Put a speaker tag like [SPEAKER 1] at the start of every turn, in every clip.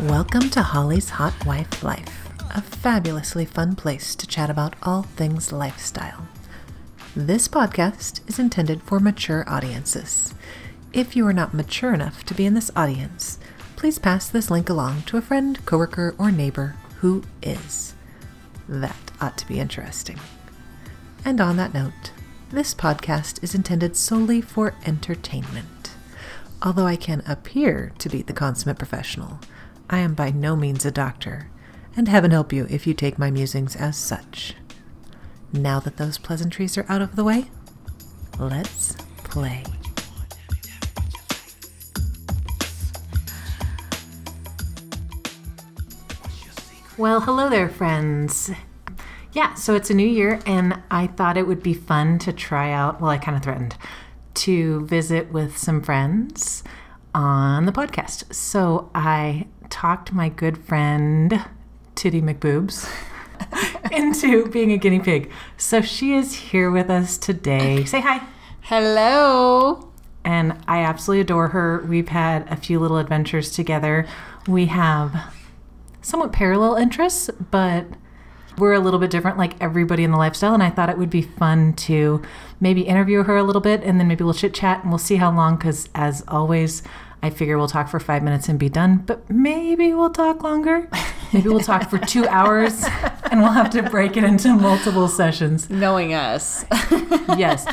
[SPEAKER 1] Welcome to Holly's Hot Wife Life, a fabulously fun place to chat about all things lifestyle. This podcast is intended for mature audiences. If you are not mature enough to be in this audience, please pass this link along to a friend, coworker, or neighbor who is. That ought to be interesting. And on that note, this podcast is intended solely for entertainment. Although I can appear to be the consummate professional, I am by no means a doctor, and heaven help you if you take my musings as such. Now that those pleasantries are out of the way, let's play. Well, hello there, friends. Yeah, so it's a new year, and I thought it would be fun to try out. Well, I kind of threatened to visit with some friends on the podcast. So I talked my good friend, Titty McBoobs, into being a guinea pig. So she is here with us today. Say hi.
[SPEAKER 2] Hello.
[SPEAKER 1] And I absolutely adore her. We've had a few little adventures together. We have somewhat parallel interests, but we're a little bit different, like everybody in the lifestyle. And I thought it would be fun to maybe interview her a little bit and then maybe we'll chit chat and we'll see how long. Because as always, I figure we'll talk for five minutes and be done, but maybe we'll talk longer. Maybe we'll talk for two hours and we'll have to break it into multiple sessions.
[SPEAKER 2] Knowing us.
[SPEAKER 1] yes.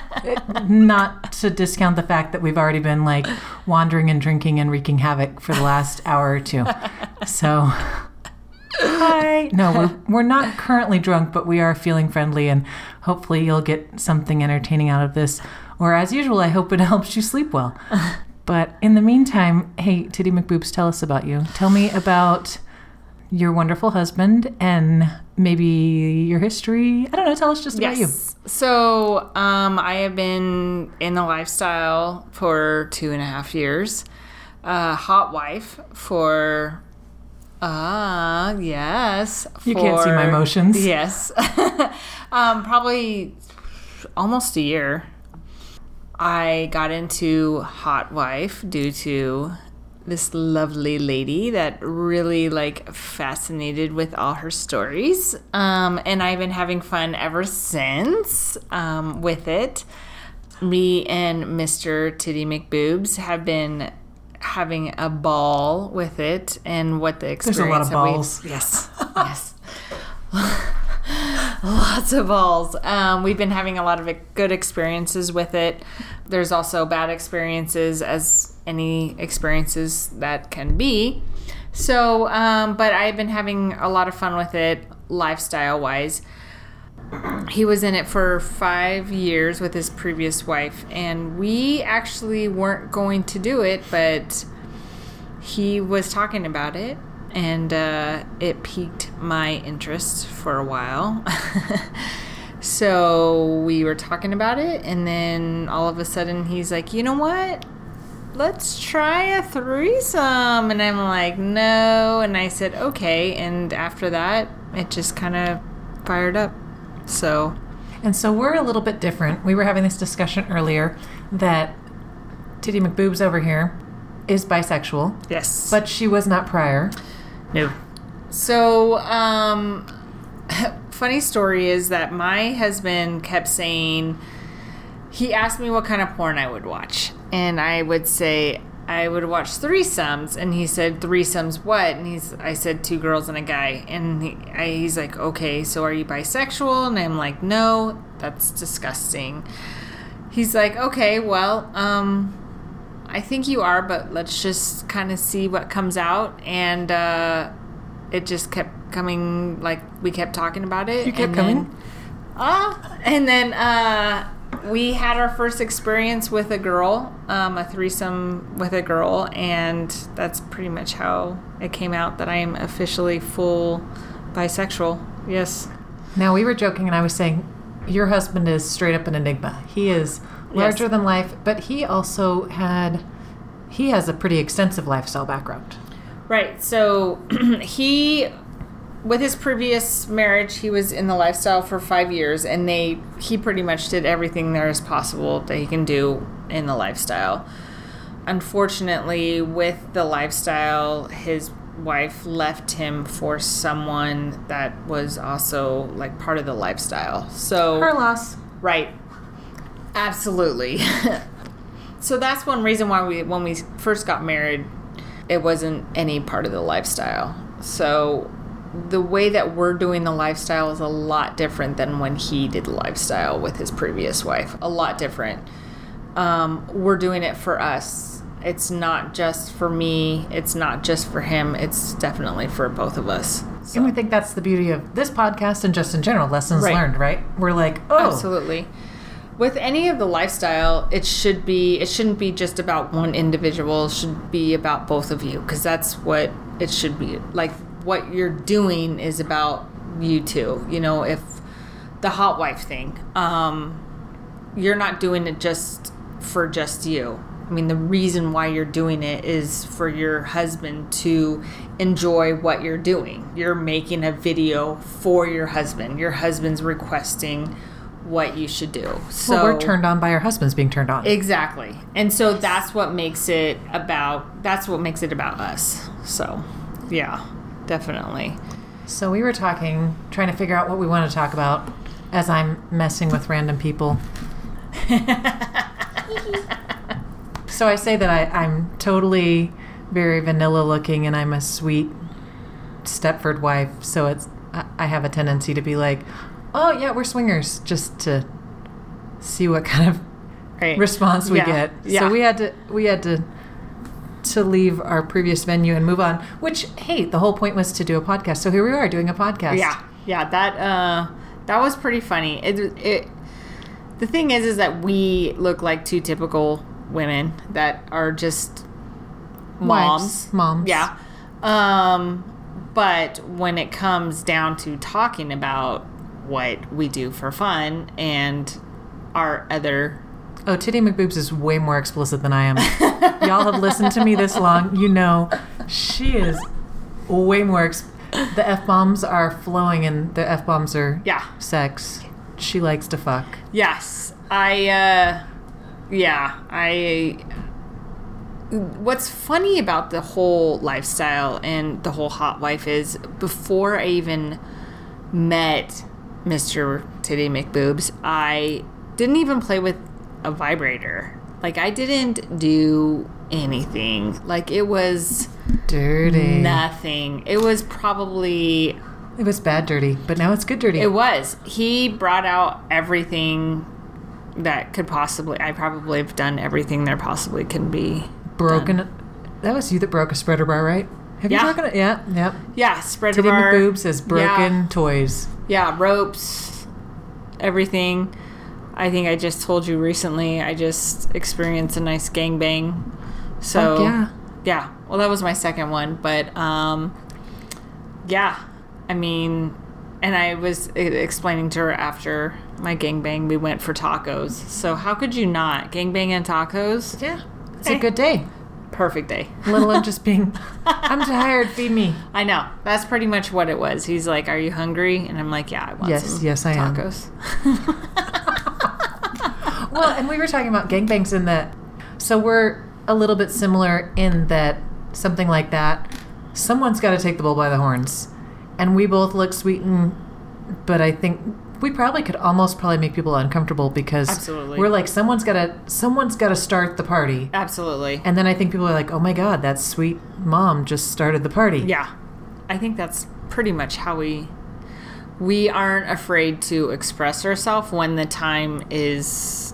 [SPEAKER 1] Not to discount the fact that we've already been like wandering and drinking and wreaking havoc for the last hour or two. So Hi. No, we're, we're not currently drunk, but we are feeling friendly, and hopefully you'll get something entertaining out of this. Or, as usual, I hope it helps you sleep well. But in the meantime, hey, Titty McBoobs, tell us about you. Tell me about your wonderful husband and maybe your history. I don't know. Tell us just about
[SPEAKER 2] yes. you. So, um, I have been in the lifestyle for two and a half years. Uh, hot wife for Ah, uh, yes.
[SPEAKER 1] You can't see my emotions.
[SPEAKER 2] Yes. um, probably almost a year. I got into Hot Wife due to this lovely lady that really like fascinated with all her stories. Um, and I've been having fun ever since um, with it. Me and Mr. Titty McBoobs have been having a ball with it and what the experience.
[SPEAKER 1] There's a lot of balls.
[SPEAKER 2] Yes, yes. Lots of balls. Um, we've been having a lot of good experiences with it. There's also bad experiences, as any experiences that can be. So, um, but I've been having a lot of fun with it, lifestyle wise he was in it for five years with his previous wife, and we actually weren't going to do it, but he was talking about it, and uh, it piqued my interest for a while. so we were talking about it, and then all of a sudden he's like, you know what? Let's try a threesome. And I'm like, no. And I said, okay. And after that, it just kind of fired up. So,
[SPEAKER 1] and so we're a little bit different. We were having this discussion earlier that Titty McBoobs over here is bisexual.
[SPEAKER 2] Yes.
[SPEAKER 1] But she was not prior.
[SPEAKER 2] No. So, um, funny story is that my husband kept saying, he asked me what kind of porn I would watch. And I would say, I would watch threesomes, and he said threesomes what? And he's I said two girls and a guy, and he, I, he's like, okay, so are you bisexual? And I'm like, no, that's disgusting. He's like, okay, well, um, I think you are, but let's just kind of see what comes out, and uh, it just kept coming. Like we kept talking about it.
[SPEAKER 1] You kept coming.
[SPEAKER 2] Ah, uh, and then uh we had our first experience with a girl, um, a threesome with a girl, and that's pretty much how it came out that I am officially full bisexual. Yes.
[SPEAKER 1] Now we were joking, and I was saying, your husband is straight up an enigma. He is larger yes. than life, but he also had he has a pretty extensive lifestyle background.
[SPEAKER 2] Right. So he with his previous marriage, he was in the lifestyle for five years, and they he pretty much did everything there is possible that he can do in the lifestyle. Unfortunately, with the lifestyle, his wife left him for someone that was also like part of the lifestyle. So
[SPEAKER 1] Her loss.
[SPEAKER 2] Right. Absolutely. so that's one reason why we when we first got married, it wasn't any part of the lifestyle. So the way that we're doing the lifestyle is a lot different than when he did the lifestyle with his previous wife. A lot different. Um, we're doing it for us. It's not just for me. It's not just for him. It's definitely for both of us.
[SPEAKER 1] And we think that's the beauty of this podcast and just in general, lessons
[SPEAKER 2] Right.
[SPEAKER 1] learned, right? We're like, oh,
[SPEAKER 2] Absolutely. With any of the lifestyle, it should be it shouldn't be just about one individual, it should be about both of you because that's what it should be. Like what you're doing is about you two. You know, if the hot wife thing, um you're not doing it just for just you. I mean, the reason why you're doing it is for your husband to enjoy what you're doing. You're making a video for your husband. Your husband's requesting what you should do. So
[SPEAKER 1] well, we're turned on by our husbands being turned on.
[SPEAKER 2] exactly. And so that's what makes it about that's what makes it about us. So, yeah, definitely.
[SPEAKER 1] So we were talking, trying to figure out what we want to talk about as I'm messing with random people. so I say that I, I'm totally very vanilla looking and I'm a sweet Stepford wife. So it's I, I have a tendency to be like, oh yeah, we're swingers, just to see what kind of
[SPEAKER 2] Right.
[SPEAKER 1] response we
[SPEAKER 2] Yeah.
[SPEAKER 1] get.
[SPEAKER 2] Yeah.
[SPEAKER 1] So we had to we had to to leave our previous venue and move on. Which hey, the whole point was to do a podcast. So here we are doing a podcast.
[SPEAKER 2] Yeah, yeah, that uh, that was pretty funny. It, it the thing is, is that we look like two typical women that are just moms.
[SPEAKER 1] Wives, moms.
[SPEAKER 2] Yeah. Um, but when it comes down to talking about what we do for fun and our other
[SPEAKER 1] Oh, Titty McBoobs is way more explicit than I am. Y'all have listened to me this long. You know, she is way more. Ex- the f bombs are flowing, and the f bombs are
[SPEAKER 2] yeah
[SPEAKER 1] sex. She likes to fuck.
[SPEAKER 2] Yes, I. uh Yeah, I. What's funny about the whole lifestyle and the whole hot wife is before I even met Mr. Titty McBoobs, I didn't even play with a vibrator. Like I didn't do anything. Like it was
[SPEAKER 1] Dirty.
[SPEAKER 2] nothing. It was probably
[SPEAKER 1] It was bad dirty, but now it's good dirty.
[SPEAKER 2] it was. He brought out everything that could possibly. I probably have done everything there possibly can be.
[SPEAKER 1] broken. That was you that broke a spreader bar, right? Have
[SPEAKER 2] Yeah.
[SPEAKER 1] you broken it? Yeah, yep.
[SPEAKER 2] Yeah, spreader
[SPEAKER 1] Titty
[SPEAKER 2] bar.
[SPEAKER 1] McBoobs has broken
[SPEAKER 2] Yeah,
[SPEAKER 1] toys.
[SPEAKER 2] Yeah, ropes, everything. I think I just told you recently. I just experienced a nice gangbang. So
[SPEAKER 1] Fuck yeah.
[SPEAKER 2] yeah. Well, that was my second one, but um, yeah. I mean, and I was explaining to her after my gangbang, we went for tacos. So how could you not gangbang and tacos?
[SPEAKER 1] Yeah. It's
[SPEAKER 2] Hey.
[SPEAKER 1] a good day.
[SPEAKER 2] Perfect day.
[SPEAKER 1] Little of just being, I'm tired, feed me.
[SPEAKER 2] I know. That's pretty much what it was. He's like, "Are you hungry?" And I'm like, "Yeah, I want
[SPEAKER 1] Yes,
[SPEAKER 2] some
[SPEAKER 1] yes, I am."
[SPEAKER 2] tacos."
[SPEAKER 1] Well, and we were talking about gangbangs in that. So we're a little bit similar in that something like that, someone's got to take the bull by the horns, and we both look sweet and, but I think we probably could almost probably make people uncomfortable because
[SPEAKER 2] Absolutely.
[SPEAKER 1] we're like someone's got to someone's got to start the party,
[SPEAKER 2] Absolutely.
[SPEAKER 1] and then I think people are like, oh my god, that sweet mom just started the party.
[SPEAKER 2] Yeah. I think that's pretty much how we we aren't afraid to express ourselves when the time is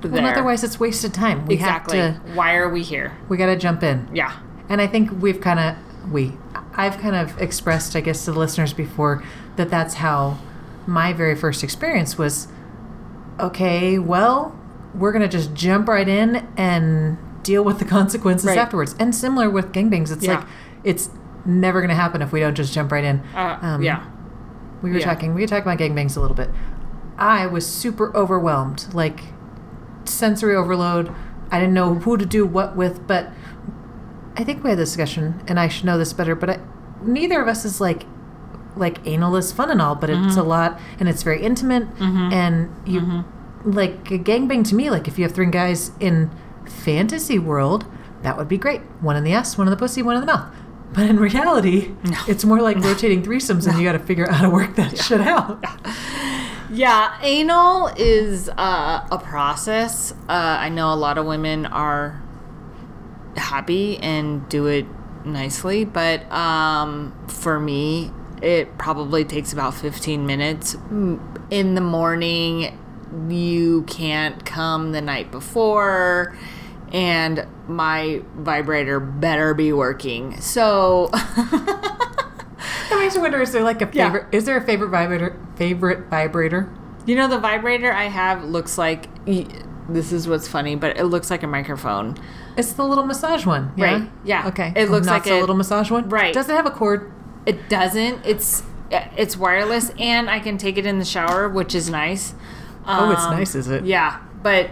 [SPEAKER 2] there.
[SPEAKER 1] Well, otherwise it's wasted time. We
[SPEAKER 2] exactly.
[SPEAKER 1] have to.
[SPEAKER 2] Why are we here?
[SPEAKER 1] We got to jump in.
[SPEAKER 2] Yeah.
[SPEAKER 1] And I think we've kind of we I've kind of expressed I guess to the listeners before that that's how my very first experience was okay, well, we're going to just jump right in and deal with the consequences
[SPEAKER 2] Right.
[SPEAKER 1] afterwards. And similar with gangbangs, it's
[SPEAKER 2] Yeah.
[SPEAKER 1] like it's never going to happen if we don't just jump right in.
[SPEAKER 2] Uh,
[SPEAKER 1] Um,
[SPEAKER 2] yeah.
[SPEAKER 1] We were
[SPEAKER 2] Yeah.
[SPEAKER 1] talking we were talking about gangbangs a little bit. I was super overwhelmed, like sensory overload. I didn't know who to do what with, but I think we had this discussion, and I should know this better. But I, neither of us is like like anal is fun and all, but it's
[SPEAKER 2] Mm-hmm.
[SPEAKER 1] a lot, and it's very intimate, and you like a gangbang to me. Like if you have three guys in fantasy world, that would be great. One in the ass, one in the pussy, one in the mouth. But in reality, it's more like rotating threesomes, and you got to figure out how to work that shit out.
[SPEAKER 2] Yeah, anal is uh, a process. Uh, I know a lot of women are happy and do it nicely, but um, for me, it probably takes about 15 minutes. In the morning, you can't come the night before, and my vibrator better be working. So.
[SPEAKER 1] That makes me wonder: is there like a
[SPEAKER 2] Yeah.
[SPEAKER 1] favorite? Is there a favorite vibrator? Favorite vibrator?
[SPEAKER 2] You know, the vibrator I have looks like. This is what's funny, but it looks like a microphone.
[SPEAKER 1] It's the little massage one, yeah?
[SPEAKER 2] Right, yeah.
[SPEAKER 1] Okay.
[SPEAKER 2] It oh, looks
[SPEAKER 1] Not
[SPEAKER 2] like a-
[SPEAKER 1] little massage one,
[SPEAKER 2] Right.
[SPEAKER 1] Does it have a cord?
[SPEAKER 2] It doesn't. It's it's wireless, and I can take it in the shower, which is nice.
[SPEAKER 1] Oh, it's
[SPEAKER 2] Um,
[SPEAKER 1] nice, is it?
[SPEAKER 2] Yeah, but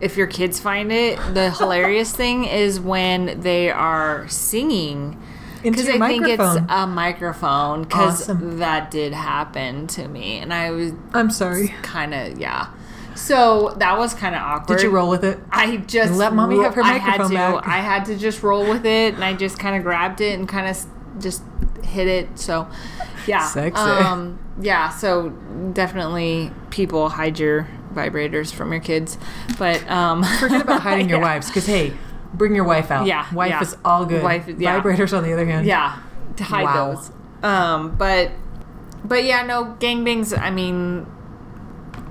[SPEAKER 2] if your kids find it, the hilarious thing is when they are singing.
[SPEAKER 1] Into
[SPEAKER 2] Because I think it's a microphone. Because
[SPEAKER 1] Awesome.
[SPEAKER 2] that did happen to me, and I was
[SPEAKER 1] I'm sorry.
[SPEAKER 2] kind of yeah. So that was kind of awkward.
[SPEAKER 1] Did you roll with it?
[SPEAKER 2] I just
[SPEAKER 1] Let mommy have her microphone
[SPEAKER 2] I had to.
[SPEAKER 1] back.
[SPEAKER 2] I had to just roll with it, and I just kind of grabbed it and kind of just hit it. So, yeah,
[SPEAKER 1] Sexy.
[SPEAKER 2] Um, yeah. So definitely, people hide your vibrators from your kids, but um,
[SPEAKER 1] Forget about hiding your
[SPEAKER 2] yeah.
[SPEAKER 1] wives, because hey, bring your wife out.
[SPEAKER 2] Yeah,
[SPEAKER 1] wife
[SPEAKER 2] yeah.
[SPEAKER 1] is all good.
[SPEAKER 2] Wife- yeah.
[SPEAKER 1] Vibrators, on the other hand,
[SPEAKER 2] Yeah, to hide
[SPEAKER 1] Wow.
[SPEAKER 2] those. Um, but but yeah, no gangbangs. I mean,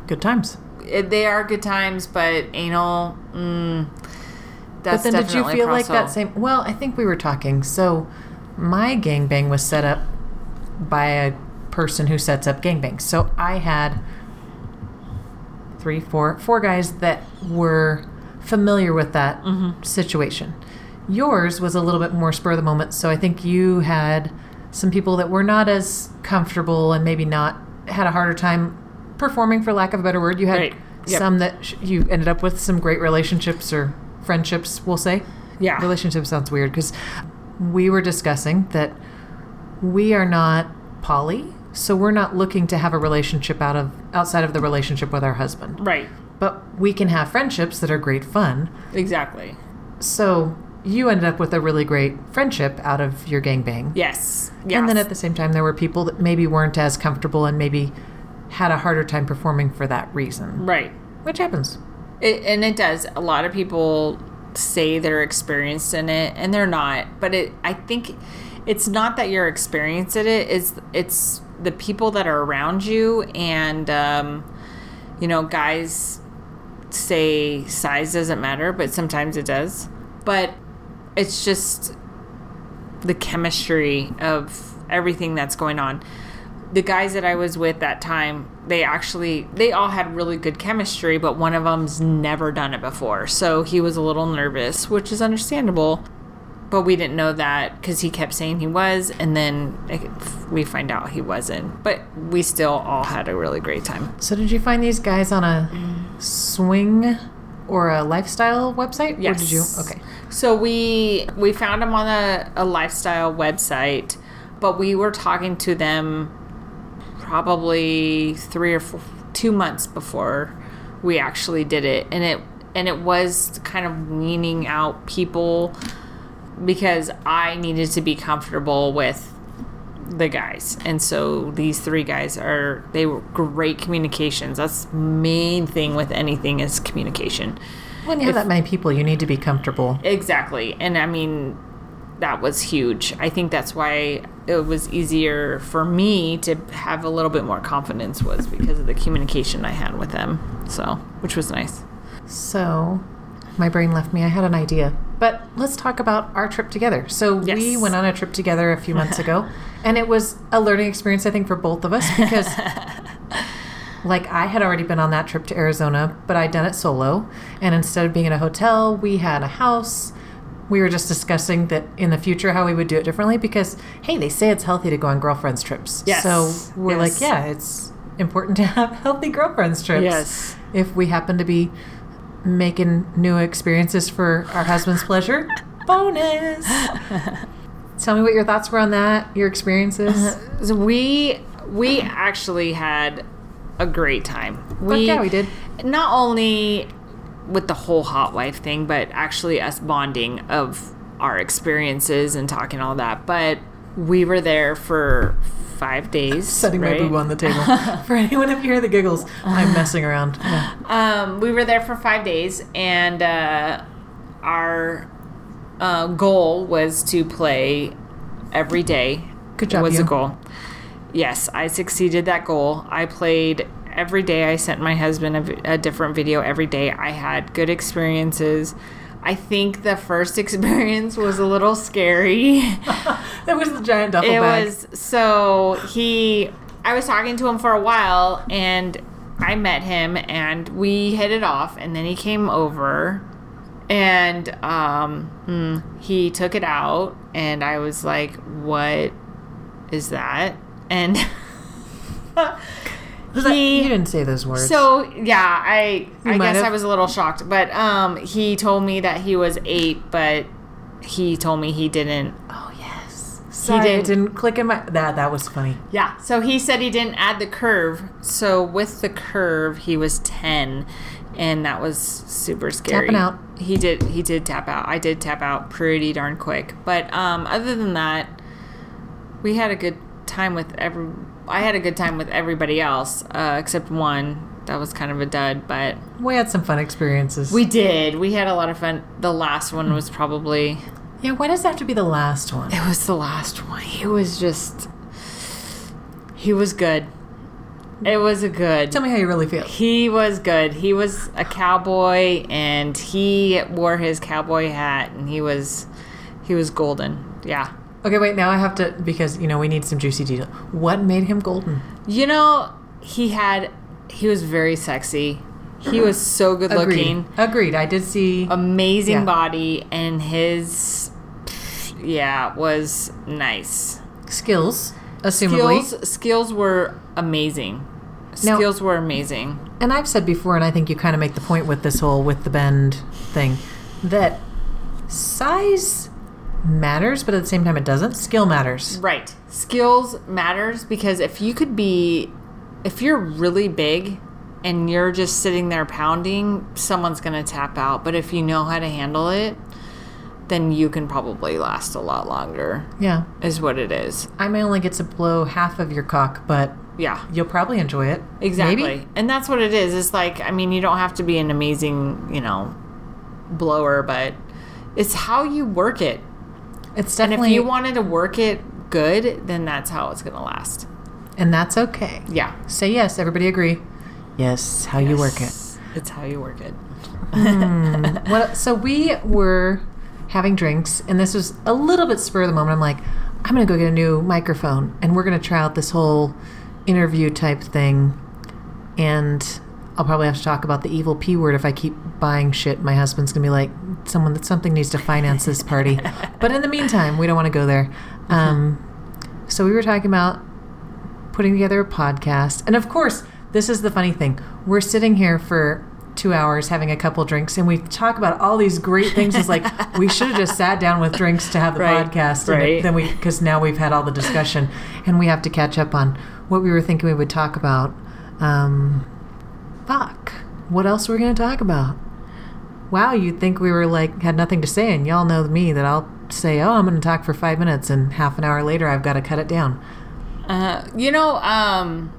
[SPEAKER 1] good times.
[SPEAKER 2] it, they are good times, but anal. Mm, that's
[SPEAKER 1] but then, did you feel like that same? Well, I think we were talking. So, my gangbang was set up by a person who sets up gangbangs. So I had three, four, four guys that were familiar with that
[SPEAKER 2] Mm-hmm.
[SPEAKER 1] situation. Yours was a little bit more spur of the moment. So I think you had some people that were not as comfortable and maybe not had a harder time performing, for lack of a better word. You had
[SPEAKER 2] Right. Yep.
[SPEAKER 1] some that sh- you ended up with some great relationships or friendships, we'll say.
[SPEAKER 2] Yeah.
[SPEAKER 1] Relationship sounds weird because we were discussing that we are not poly, so we're not looking to have a relationship out of outside of the relationship with our husband.
[SPEAKER 2] Right.
[SPEAKER 1] But we can have friendships that are great fun.
[SPEAKER 2] Exactly.
[SPEAKER 1] So you ended up with a really great friendship out of your gangbang.
[SPEAKER 2] Yes. Yes.
[SPEAKER 1] And then at the same time, there were people that maybe weren't as comfortable and maybe had a harder time performing for that reason,
[SPEAKER 2] right.
[SPEAKER 1] which happens.
[SPEAKER 2] It, and it does. A lot of people say they're experienced in it, and they're not. But it, I think, it's not that you're experienced in it. It's it's the people that are around you, and um, you know, guys say size doesn't matter, but sometimes it does. But it's just the chemistry of everything that's going on. The guys that I was with that time, they actually they all had really good chemistry, but one of them's never done it before. So he was a little nervous, which is understandable. But we didn't know that cuz he kept saying he was and then we find out he wasn't. But we still all had a really great time.
[SPEAKER 1] So did you find these guys on a swing or a lifestyle website? Yes. Or did you? Okay.
[SPEAKER 2] So we we found them on a, a lifestyle website, but we were talking to them probably three or four, two months before we actually did it, and it and it was kind of weaning out people because I needed to be comfortable with the guys and so these three guys are they were great communications that's the main thing with anything is communication
[SPEAKER 1] When you have that many people, you need to be comfortable.
[SPEAKER 2] Exactly. And I mean, that was huge. I think that's why it was easier for me to have a little bit more confidence was because of the communication I had with them. So, which was nice.
[SPEAKER 1] So, my brain left me. I had an idea. But let's talk about our trip together. So, we went on a trip together a few months ago, and it was a learning experience, I think, for both of us because, like, I had already been on that trip to Arizona, but I'd done it solo. And instead of being in a hotel, we had a house. We were just discussing that in the future how we would do it differently because, hey, they say it's healthy to go on girlfriends' trips.
[SPEAKER 2] Yes.
[SPEAKER 1] So, we're
[SPEAKER 2] Yes.
[SPEAKER 1] like, yeah, it's important to have healthy girlfriends' trips
[SPEAKER 2] Yes.
[SPEAKER 1] if we happen to be making new experiences for our husband's pleasure. Bonus. Tell me what your thoughts were on that, your experiences.
[SPEAKER 2] Uh, so we we actually had a great time.
[SPEAKER 1] Fuck yeah, we did.
[SPEAKER 2] Not only with the whole hot wife thing, but actually us bonding of our experiences and talking all that. But we were there for five days.
[SPEAKER 1] Setting
[SPEAKER 2] right?
[SPEAKER 1] my boob on the table. For anyone you hear the giggles, I'm messing around. Yeah.
[SPEAKER 2] Um, we were there for five days, and uh, our uh, goal was to play every day.
[SPEAKER 1] Good job,
[SPEAKER 2] Was
[SPEAKER 1] you.
[SPEAKER 2] a goal. Yes, I succeeded that goal. I played every day. I sent my husband a, a different video every day. I had good experiences. I think the first experience was a little scary.
[SPEAKER 1] That was the giant duffel
[SPEAKER 2] it
[SPEAKER 1] bag.
[SPEAKER 2] It was so he i was talking to him for a while and i met him and we hit it off and then he came over and um mm, he took it out and i was like what is that and
[SPEAKER 1] Was that-
[SPEAKER 2] he-
[SPEAKER 1] you didn't say those words.
[SPEAKER 2] so yeah, I I guess
[SPEAKER 1] have.
[SPEAKER 2] I was a little shocked, but um, he told me that he was eight, but he told me he didn't.
[SPEAKER 1] oh yes. Sorry,
[SPEAKER 2] didn't-
[SPEAKER 1] didn't click in my. That that was funny.
[SPEAKER 2] Yeah, so he said he didn't add the curve. So with the curve, he was ten, and that was super scary.
[SPEAKER 1] Tapping out.
[SPEAKER 2] He did. He did tap out. I did tap out pretty darn quick. But um, other than that, we had a good time with every. I had a good time with everybody else, uh, except one. That was kind of a dud, but
[SPEAKER 1] We had some fun experiences.
[SPEAKER 2] we did. We had a lot of fun. The last one was probably.
[SPEAKER 1] yeah. Why does that have to be the last one?
[SPEAKER 2] It was the last one. He was just. He was good. It was a good.
[SPEAKER 1] Tell me how you really feel.
[SPEAKER 2] He was good. He was a cowboy and he wore his cowboy hat and he was he was golden. Yeah.
[SPEAKER 1] Okay, wait. Now I have to because you know we need some juicy detail. What made him golden?
[SPEAKER 2] You know, he had he was very sexy. He was so good looking.
[SPEAKER 1] Agreed. Agreed. I did see.
[SPEAKER 2] Amazing
[SPEAKER 1] Yeah.
[SPEAKER 2] body and his yeah, was nice.
[SPEAKER 1] skills, assumably.
[SPEAKER 2] Skills skills were amazing.
[SPEAKER 1] Now-
[SPEAKER 2] Skills were amazing.
[SPEAKER 1] And I've said before, and I think you kind of make the point with this whole with the bend thing, that size matters, but at the same time it doesn't. Skill matters.
[SPEAKER 2] Right. Skills matters because if you could be if you're really big and you're just sitting there pounding, someone's going to tap out, but if you know how to handle it, then you can probably last a lot longer.
[SPEAKER 1] Yeah.
[SPEAKER 2] Is what it is.
[SPEAKER 1] I may only get to blow half of your cock, but
[SPEAKER 2] Yeah.
[SPEAKER 1] you'll probably enjoy it.
[SPEAKER 2] Exactly.
[SPEAKER 1] Maybe?
[SPEAKER 2] And that's what it is. It's like I mean, you don't have to be an amazing, you know, blower, but it's how you work it.
[SPEAKER 1] It's
[SPEAKER 2] And
[SPEAKER 1] definitely
[SPEAKER 2] if you wanted to work it good, then that's how it's going to last.
[SPEAKER 1] and that's okay.
[SPEAKER 2] Yeah.
[SPEAKER 1] Say yes, everybody agree. Yes, how you work it.
[SPEAKER 2] It's how you work it. Hmm.
[SPEAKER 1] Well, so we were having drinks, and this was a little bit spur of the moment. I'm like, I'm gonna go get a new microphone, and we're gonna try out this whole interview type thing. And I'll probably have to talk about the evil p word if I keep buying shit. My husband's gonna be like, someone that something needs to finance this party. but in the meantime, we don't want to go there. Um, so we were talking about putting together a podcast. And of course, this is the funny thing. We're sitting here for two hours having a couple drinks and we talk about all these great things. It's like we should have just sat down with drinks to have the
[SPEAKER 2] Right,
[SPEAKER 1] podcast. And
[SPEAKER 2] right.
[SPEAKER 1] then we, because now we've had all the discussion and we have to catch up on what we were thinking we would talk about. Um, fuck. What else were we going to talk about? Wow, you'd think we were like, had nothing to say. And y'all know me that I'll say, oh, I'm going to talk for five minutes. And half an hour later, I've got to cut it down.
[SPEAKER 2] Uh, you know, um,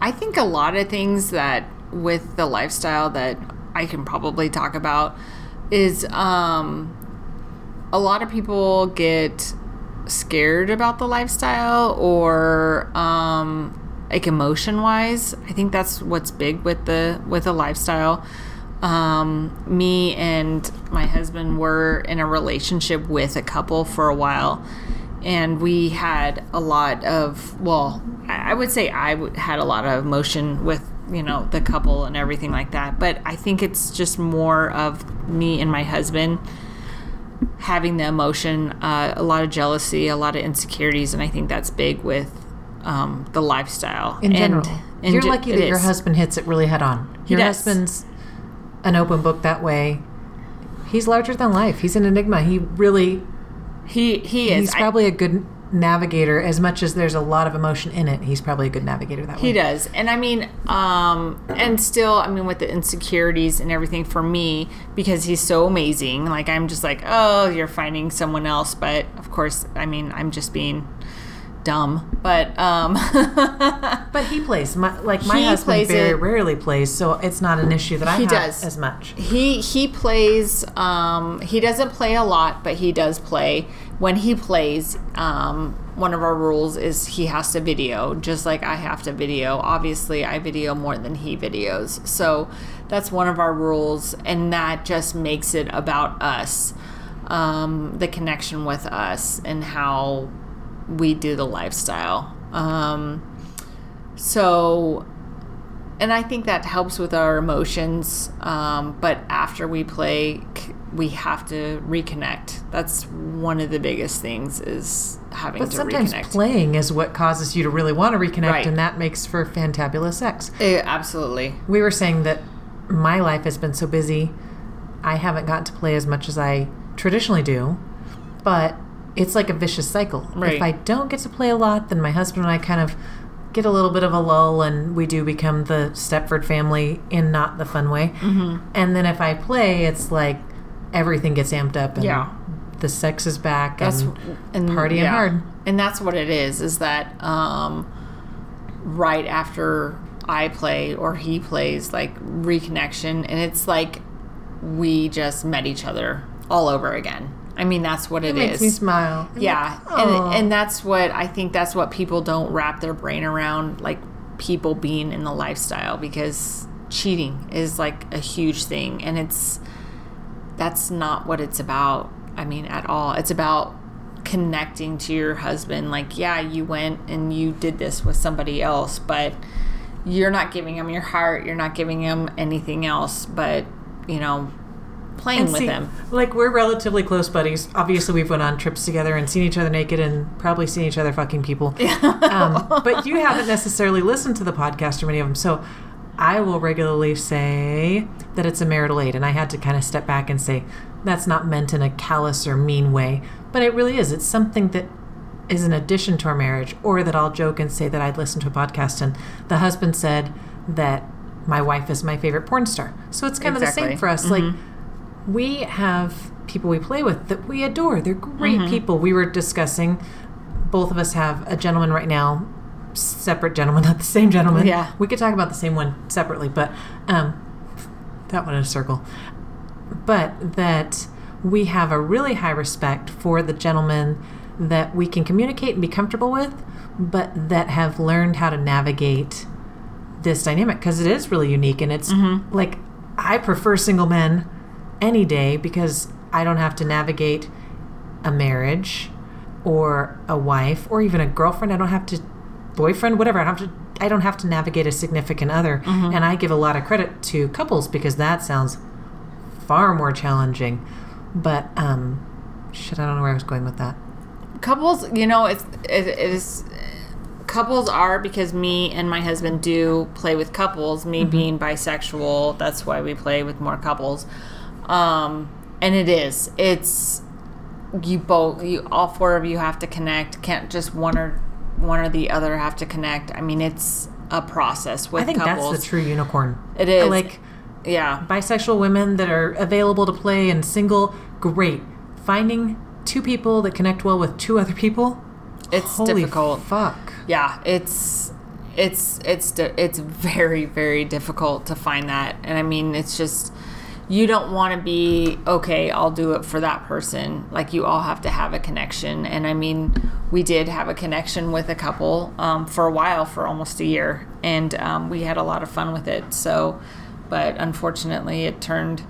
[SPEAKER 2] I think a lot of things that with the lifestyle that I can probably talk about is um, a lot of people get scared about the lifestyle or um, like emotion wise. I think that's what's big with the with the lifestyle. Um, me and my husband were in a relationship with a couple for a while, and we had a lot of well, I I would say I had a lot of emotion with you know the couple and everything like that. But I think it's just more of me and my husband having the emotion, uh, a lot of jealousy, a lot of insecurities, and I think that's big with um, the lifestyle
[SPEAKER 1] in general.
[SPEAKER 2] and
[SPEAKER 1] You're
[SPEAKER 2] ge-
[SPEAKER 1] lucky that your
[SPEAKER 2] is.
[SPEAKER 1] husband hits it really head on.
[SPEAKER 2] He
[SPEAKER 1] Your
[SPEAKER 2] does.
[SPEAKER 1] husband's an open book that way. He's larger than life. He's an enigma. He really
[SPEAKER 2] He he is.
[SPEAKER 1] he's probably a good navigator as much as there's a lot of emotion in it. He's probably a good navigator that way.
[SPEAKER 2] He does. And I mean, um, and still, I mean, with the insecurities and everything for me, because he's so amazing, like, I'm just like, oh, you're finding someone else. But of course, I mean, I'm just being dumb. But, um,
[SPEAKER 1] But he plays. My, like my
[SPEAKER 2] He
[SPEAKER 1] husband
[SPEAKER 2] plays
[SPEAKER 1] very
[SPEAKER 2] it-
[SPEAKER 1] rarely plays, so it's not an issue that I
[SPEAKER 2] He
[SPEAKER 1] have
[SPEAKER 2] does.
[SPEAKER 1] as much.
[SPEAKER 2] he he plays um he doesn't play a lot but he does play when he plays um one of our rules is he has to video just like i have to video obviously i video more than he videos so that's one of our rules and that just makes it about us um the connection with us and how we do the lifestyle um so and I think that helps with our emotions. Um, but after we play, we have to reconnect. That's one of the biggest things is having
[SPEAKER 1] But
[SPEAKER 2] to
[SPEAKER 1] sometimes
[SPEAKER 2] reconnect.
[SPEAKER 1] playing is what causes you to really want to reconnect,
[SPEAKER 2] Right.
[SPEAKER 1] and that makes for fantabulous sex.
[SPEAKER 2] Eh, absolutely.
[SPEAKER 1] We were saying that my life has been so busy, I haven't gotten to play as much as I traditionally do, but it's like a vicious cycle.
[SPEAKER 2] Right.
[SPEAKER 1] If I don't get to play a lot, then my husband and I kind of get a little bit of a lull and we do become the Stepford family in not the fun way. Mm-hmm. And then if I play, it's like everything gets amped up and
[SPEAKER 2] Yeah.
[SPEAKER 1] the sex is back
[SPEAKER 2] That's
[SPEAKER 1] and
[SPEAKER 2] and
[SPEAKER 1] partying
[SPEAKER 2] yeah.
[SPEAKER 1] hard.
[SPEAKER 2] And that's what it is. Is that um, right after I play or he plays, like reconnection, and it's like we just met each other all over again. I mean, that's what
[SPEAKER 1] it
[SPEAKER 2] it
[SPEAKER 1] makes
[SPEAKER 2] is.
[SPEAKER 1] me smile. I'm
[SPEAKER 2] Yeah,
[SPEAKER 1] like,
[SPEAKER 2] and and that's what I think. That's what people don't wrap their brain around, like people being in the lifestyle, because cheating is like a huge thing, and it's that's not what it's about. I mean, at all. It's about connecting to your husband. Like, yeah, you went and you did this with somebody else, but you're not giving him your heart. You're not giving him anything else, but you know, playing
[SPEAKER 1] And
[SPEAKER 2] with
[SPEAKER 1] see,
[SPEAKER 2] him.
[SPEAKER 1] Like we're relatively close buddies. Obviously, we've went on trips together and seen each other naked and probably seen each other fucking people. um, but you haven't necessarily listened to the podcast or many of them, so I will regularly say that it's a marital aid, and I had to kind of step back and say that's not meant in a callous or mean way, but it really is. It's something that is an addition to our marriage, or that I'll joke and say that I'd listen to a podcast and the husband said that my wife is my favorite porn star. So it's kind of the same for us. Like we have people we play with that we adore. They're great people. We were discussing. Both of us have a gentleman right now, separate gentleman, not the same gentleman.
[SPEAKER 2] Yeah.
[SPEAKER 1] we could talk about the same one separately, but um, that one in a circle. But that we have a really high respect for the gentleman that we can communicate and be comfortable with, but that have learned how to navigate this dynamic because it is really unique and it's like I prefer single men any day because I don't have to navigate a marriage or a wife or even a girlfriend. I don't have to boyfriend, whatever. I don't have to I don't have to navigate a significant other. And I give a lot of credit to couples because that sounds far more challenging. But um shit, I don't know where I was going with that.
[SPEAKER 2] couples you know it's it, it is couples are because me and my husband do play with couples me being bisexual that's why we play with more couples um and it is it's you both you all four of you have to connect can't just one or one or the other have to connect i mean it's a process with
[SPEAKER 1] I think
[SPEAKER 2] couples
[SPEAKER 1] that's the true unicorn.
[SPEAKER 2] It is.
[SPEAKER 1] Like
[SPEAKER 2] yeah
[SPEAKER 1] bisexual women that are available to play and single, great. Finding two people that connect well with two other people,
[SPEAKER 2] it's
[SPEAKER 1] holy
[SPEAKER 2] difficult
[SPEAKER 1] Fuck.
[SPEAKER 2] yeah it's it's it's it's very very difficult to find that and i mean it's just you don't want to be okay i'll do it for that person like you all have to have a connection and i mean we did have a connection with a couple um, for a while for almost a year and um, we had a lot of fun with it so but unfortunately it turned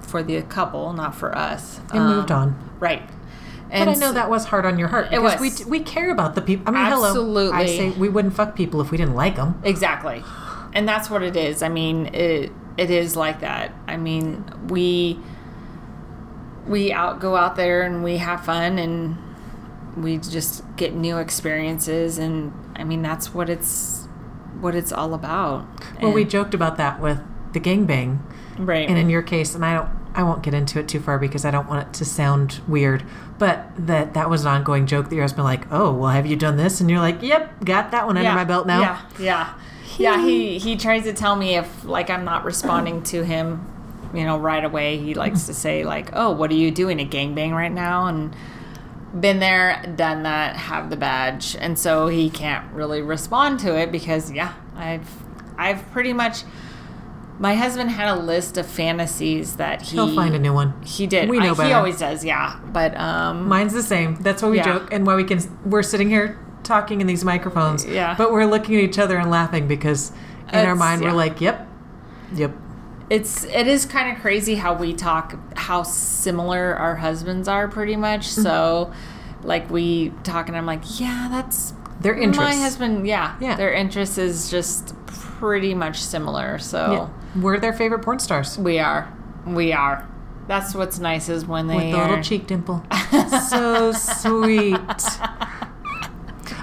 [SPEAKER 2] for the couple not for us
[SPEAKER 1] It moved on.
[SPEAKER 2] right
[SPEAKER 1] But I know that was hard on your heart
[SPEAKER 2] It
[SPEAKER 1] because
[SPEAKER 2] was.
[SPEAKER 1] we we care about the people. I mean, hello. I
[SPEAKER 2] Absolutely.
[SPEAKER 1] say we wouldn't fuck people if we didn't like them.
[SPEAKER 2] Exactly. And that's what it is. I mean, it it is like that. I mean, we we out go out there and we have fun and we just get new experiences and I mean, that's what it's what it's all about.
[SPEAKER 1] Well, we joked about that with the gangbang,
[SPEAKER 2] right.
[SPEAKER 1] and in your case, and I don't I won't get into it too far because I don't want it to sound weird, but that that was an ongoing joke that your husband like, oh, well, have you done this? And you're like, yep, got that one under my belt now.
[SPEAKER 2] Yeah, yeah, yeah. He he tries to tell me if like I'm not responding to him, you know, right away. He likes to say like, oh, what are you doing? A gangbang right now? And been there, done that, have the badge, and so he can't really respond to it because yeah, I've I've pretty much. My husband had a list of fantasies that he
[SPEAKER 1] He'll find a new one.
[SPEAKER 2] He did.
[SPEAKER 1] We know
[SPEAKER 2] I-
[SPEAKER 1] better.
[SPEAKER 2] He always does, yeah. But um,
[SPEAKER 1] Mine's the same. That's why we
[SPEAKER 2] Yeah.
[SPEAKER 1] joke and why we can. We're sitting here talking in these microphones.
[SPEAKER 2] Yeah.
[SPEAKER 1] But we're looking at each other and laughing because in our mind
[SPEAKER 2] yeah.
[SPEAKER 1] we're like, yep, yep.
[SPEAKER 2] it's it is kind of crazy how we talk how similar our husbands are pretty much
[SPEAKER 1] Mm-hmm.
[SPEAKER 2] so like we talk and i'm like yeah that's
[SPEAKER 1] Their
[SPEAKER 2] interest.
[SPEAKER 1] my
[SPEAKER 2] husband yeah
[SPEAKER 1] Yeah.
[SPEAKER 2] their interest is just pretty much similar so
[SPEAKER 1] Yeah. We're their favorite porn stars.
[SPEAKER 2] we are we are that's what's nice is when they
[SPEAKER 1] With the little cheek dimple. so sweet.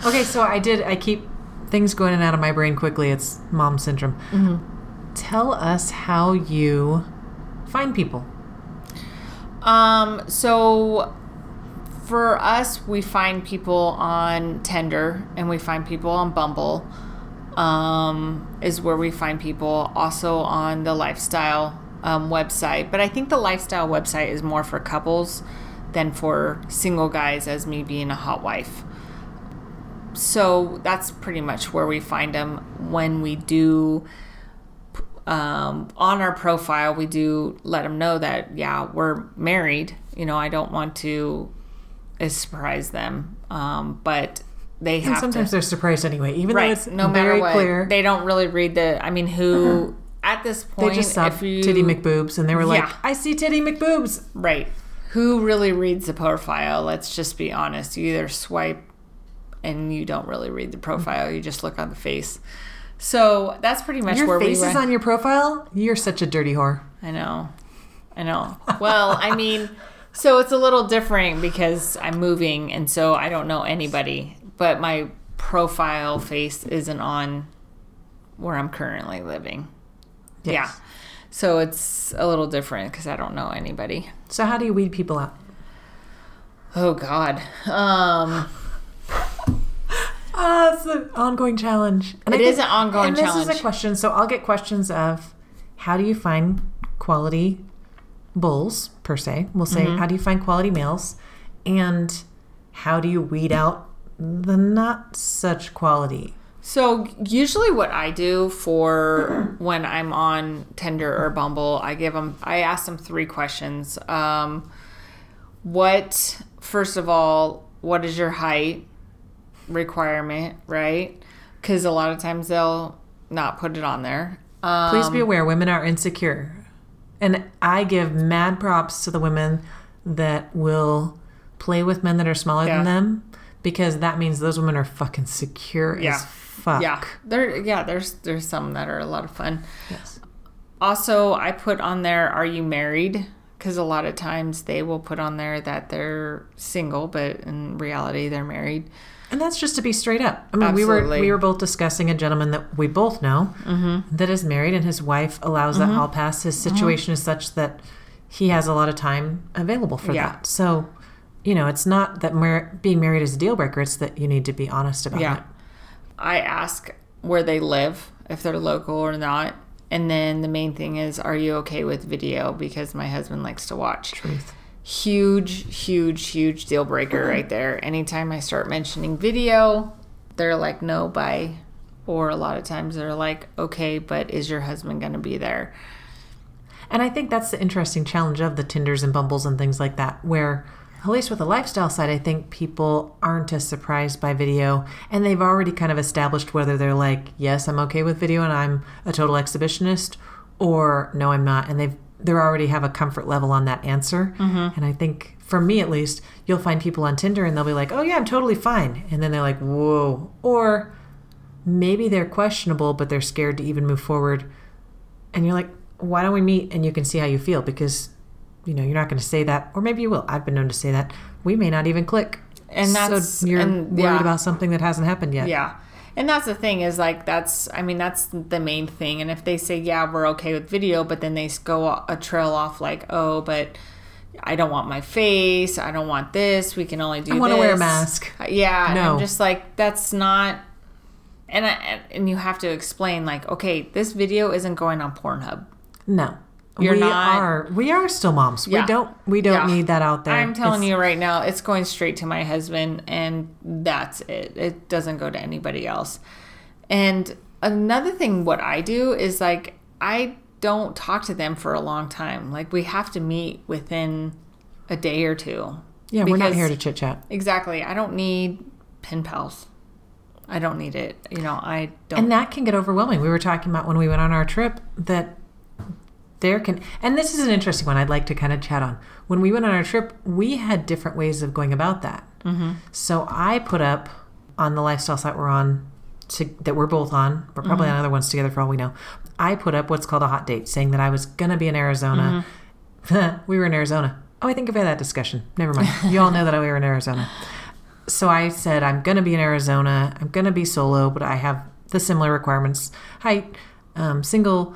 [SPEAKER 1] Okay, so I did, I keep things going in and out of my brain quickly. It's mom syndrome.
[SPEAKER 2] Mm-hmm.
[SPEAKER 1] Tell us how you find people.
[SPEAKER 2] Um, so for us, we find people on Tinder and we find people on Bumble. Um, is where we find people. Also on the lifestyle um, website, but I think the lifestyle website is more for couples than for single guys. As me being a hot wife. So that's pretty much where we find them when we do um, on our profile, we do let them know that yeah, we're married. You know, I don't want to uh, surprise them, um, but they
[SPEAKER 1] And
[SPEAKER 2] have
[SPEAKER 1] sometimes
[SPEAKER 2] to.
[SPEAKER 1] they're surprised anyway, even though it's
[SPEAKER 2] no matter
[SPEAKER 1] very
[SPEAKER 2] what,
[SPEAKER 1] clear.
[SPEAKER 2] they don't really read the. I mean, who at this point?
[SPEAKER 1] They just saw
[SPEAKER 2] you
[SPEAKER 1] Titty McBoobs and they were like,
[SPEAKER 2] Yeah.
[SPEAKER 1] I see Titty McBoobs.
[SPEAKER 2] right, who really reads the profile? Let's just be honest. You either swipe and you don't really read the profile. You just look on the face. So that's pretty much
[SPEAKER 1] Your
[SPEAKER 2] where
[SPEAKER 1] face
[SPEAKER 2] we
[SPEAKER 1] is on your profile? You're such a dirty whore.
[SPEAKER 2] I know. I know. Well, I mean, so it's a little different because I'm moving and so I don't know anybody, but my profile face isn't on where I'm currently living.
[SPEAKER 1] Yes.
[SPEAKER 2] Yeah. So it's a little different because I don't know anybody.
[SPEAKER 1] So how do you weed people out?
[SPEAKER 2] Oh God. Um
[SPEAKER 1] Ah, it's an ongoing challenge. And
[SPEAKER 2] It
[SPEAKER 1] I
[SPEAKER 2] is an ongoing
[SPEAKER 1] and This is a question. So I'll get questions of how do you find quality bulls per se? We'll say
[SPEAKER 2] Mm-hmm.
[SPEAKER 1] how do you find quality males, and how do you weed out the not such quality?
[SPEAKER 2] So usually, what I do for when I'm on Tinder or Bumble, I give them, I ask them three questions. Um, what, first of all, what is your height requirement, right? Because a lot of times they'll not put it on there. Um,
[SPEAKER 1] Please be aware, women are insecure, and I give mad props to the women that will play with men that are smaller
[SPEAKER 2] Yeah.
[SPEAKER 1] than them because that means those women are fucking secure
[SPEAKER 2] Yeah.
[SPEAKER 1] as fuck.
[SPEAKER 2] yeah, there, yeah. There's there's some that are a lot of fun.
[SPEAKER 1] Yes.
[SPEAKER 2] Also, I put on there, "Are you married?" Because a lot of times they will put on there that they're single, but in reality they're married.
[SPEAKER 1] And that's just to be straight up. I mean, we were we were both discussing a gentleman that we both know
[SPEAKER 2] Mm-hmm.
[SPEAKER 1] that is married, and his wife allows that hall pass. His situation is such that he has a lot of time available for
[SPEAKER 2] Yeah.
[SPEAKER 1] that. So, you know, it's not that mar- being married is a deal breaker. It's that you need to be honest about
[SPEAKER 2] Yeah.
[SPEAKER 1] it.
[SPEAKER 2] I ask where they live, if they're local or not. And then the main thing is, are you okay with video? Because my husband likes to watch.
[SPEAKER 1] Truth.
[SPEAKER 2] Huge, huge, huge deal breaker right there. Anytime I start mentioning video, they're like, no, bye. Or a lot of times they're like, okay, but is your husband going to be there?
[SPEAKER 1] And I think that's the interesting challenge of the Tinders and Bumbles and things like that, where at least with the lifestyle side, I think people aren't as surprised by video and they've already kind of established whether they're like, yes, I'm okay with video and I'm a total exhibitionist, or no, I'm not. And they've they already have a comfort level on that answer. Mm-hmm. And I think for me at least, you'll find people on Tinder and they'll be like, oh yeah, I'm totally fine. And then they're like, whoa. Or maybe they're questionable, but they're scared to even move forward. And you're like, why don't we meet and you can see how you feel? Because, you know, you're not going to say that, or maybe you will. I've been known to say that. We may not even click.
[SPEAKER 2] And that's-
[SPEAKER 1] so you're
[SPEAKER 2] and-
[SPEAKER 1] worried about something that hasn't happened yet.
[SPEAKER 2] Yeah. And that's the thing is like that's I mean that's the main thing. And if they say yeah we're okay with video, but then they go a trail off like oh but I don't want my face. I don't want this. We can only do.
[SPEAKER 1] I wanna wear a mask.
[SPEAKER 2] Uh, yeah, and
[SPEAKER 1] No.
[SPEAKER 2] I'm just like that's not. And I, and you have to explain like okay this video isn't going on Pornhub.
[SPEAKER 1] No.
[SPEAKER 2] You're
[SPEAKER 1] we
[SPEAKER 2] not-
[SPEAKER 1] are we are still moms.
[SPEAKER 2] Yeah.
[SPEAKER 1] We don't we don't
[SPEAKER 2] Yeah.
[SPEAKER 1] need that out there.
[SPEAKER 2] I'm telling
[SPEAKER 1] It's-
[SPEAKER 2] you right now, it's going straight to my husband, and that's it. It doesn't go to anybody else. And another thing, what I do is like, I don't talk to them for a long time. Like, we have to meet within a day or two.
[SPEAKER 1] Yeah, we're not here to chit chat.
[SPEAKER 2] Exactly. I don't need pen pals. I don't need it. You know, I don't.
[SPEAKER 1] And that can get overwhelming. We were talking about when we went on our trip that there can, and this is an interesting one I'd like to kind of chat on. When we went on our trip, we had different ways of going about that. Mm-hmm. So I put up on the lifestyle site we're on, to, that we're both on, we're probably on other ones together for all we know. I put up what's called a hot date, saying that I was going to be in Arizona. we were in Arizona. Oh, I think I've had that discussion. Never mind. You all know that we were in Arizona. So I said, I'm going to be in Arizona. I'm going to be solo, but I have the similar requirements height, um, single,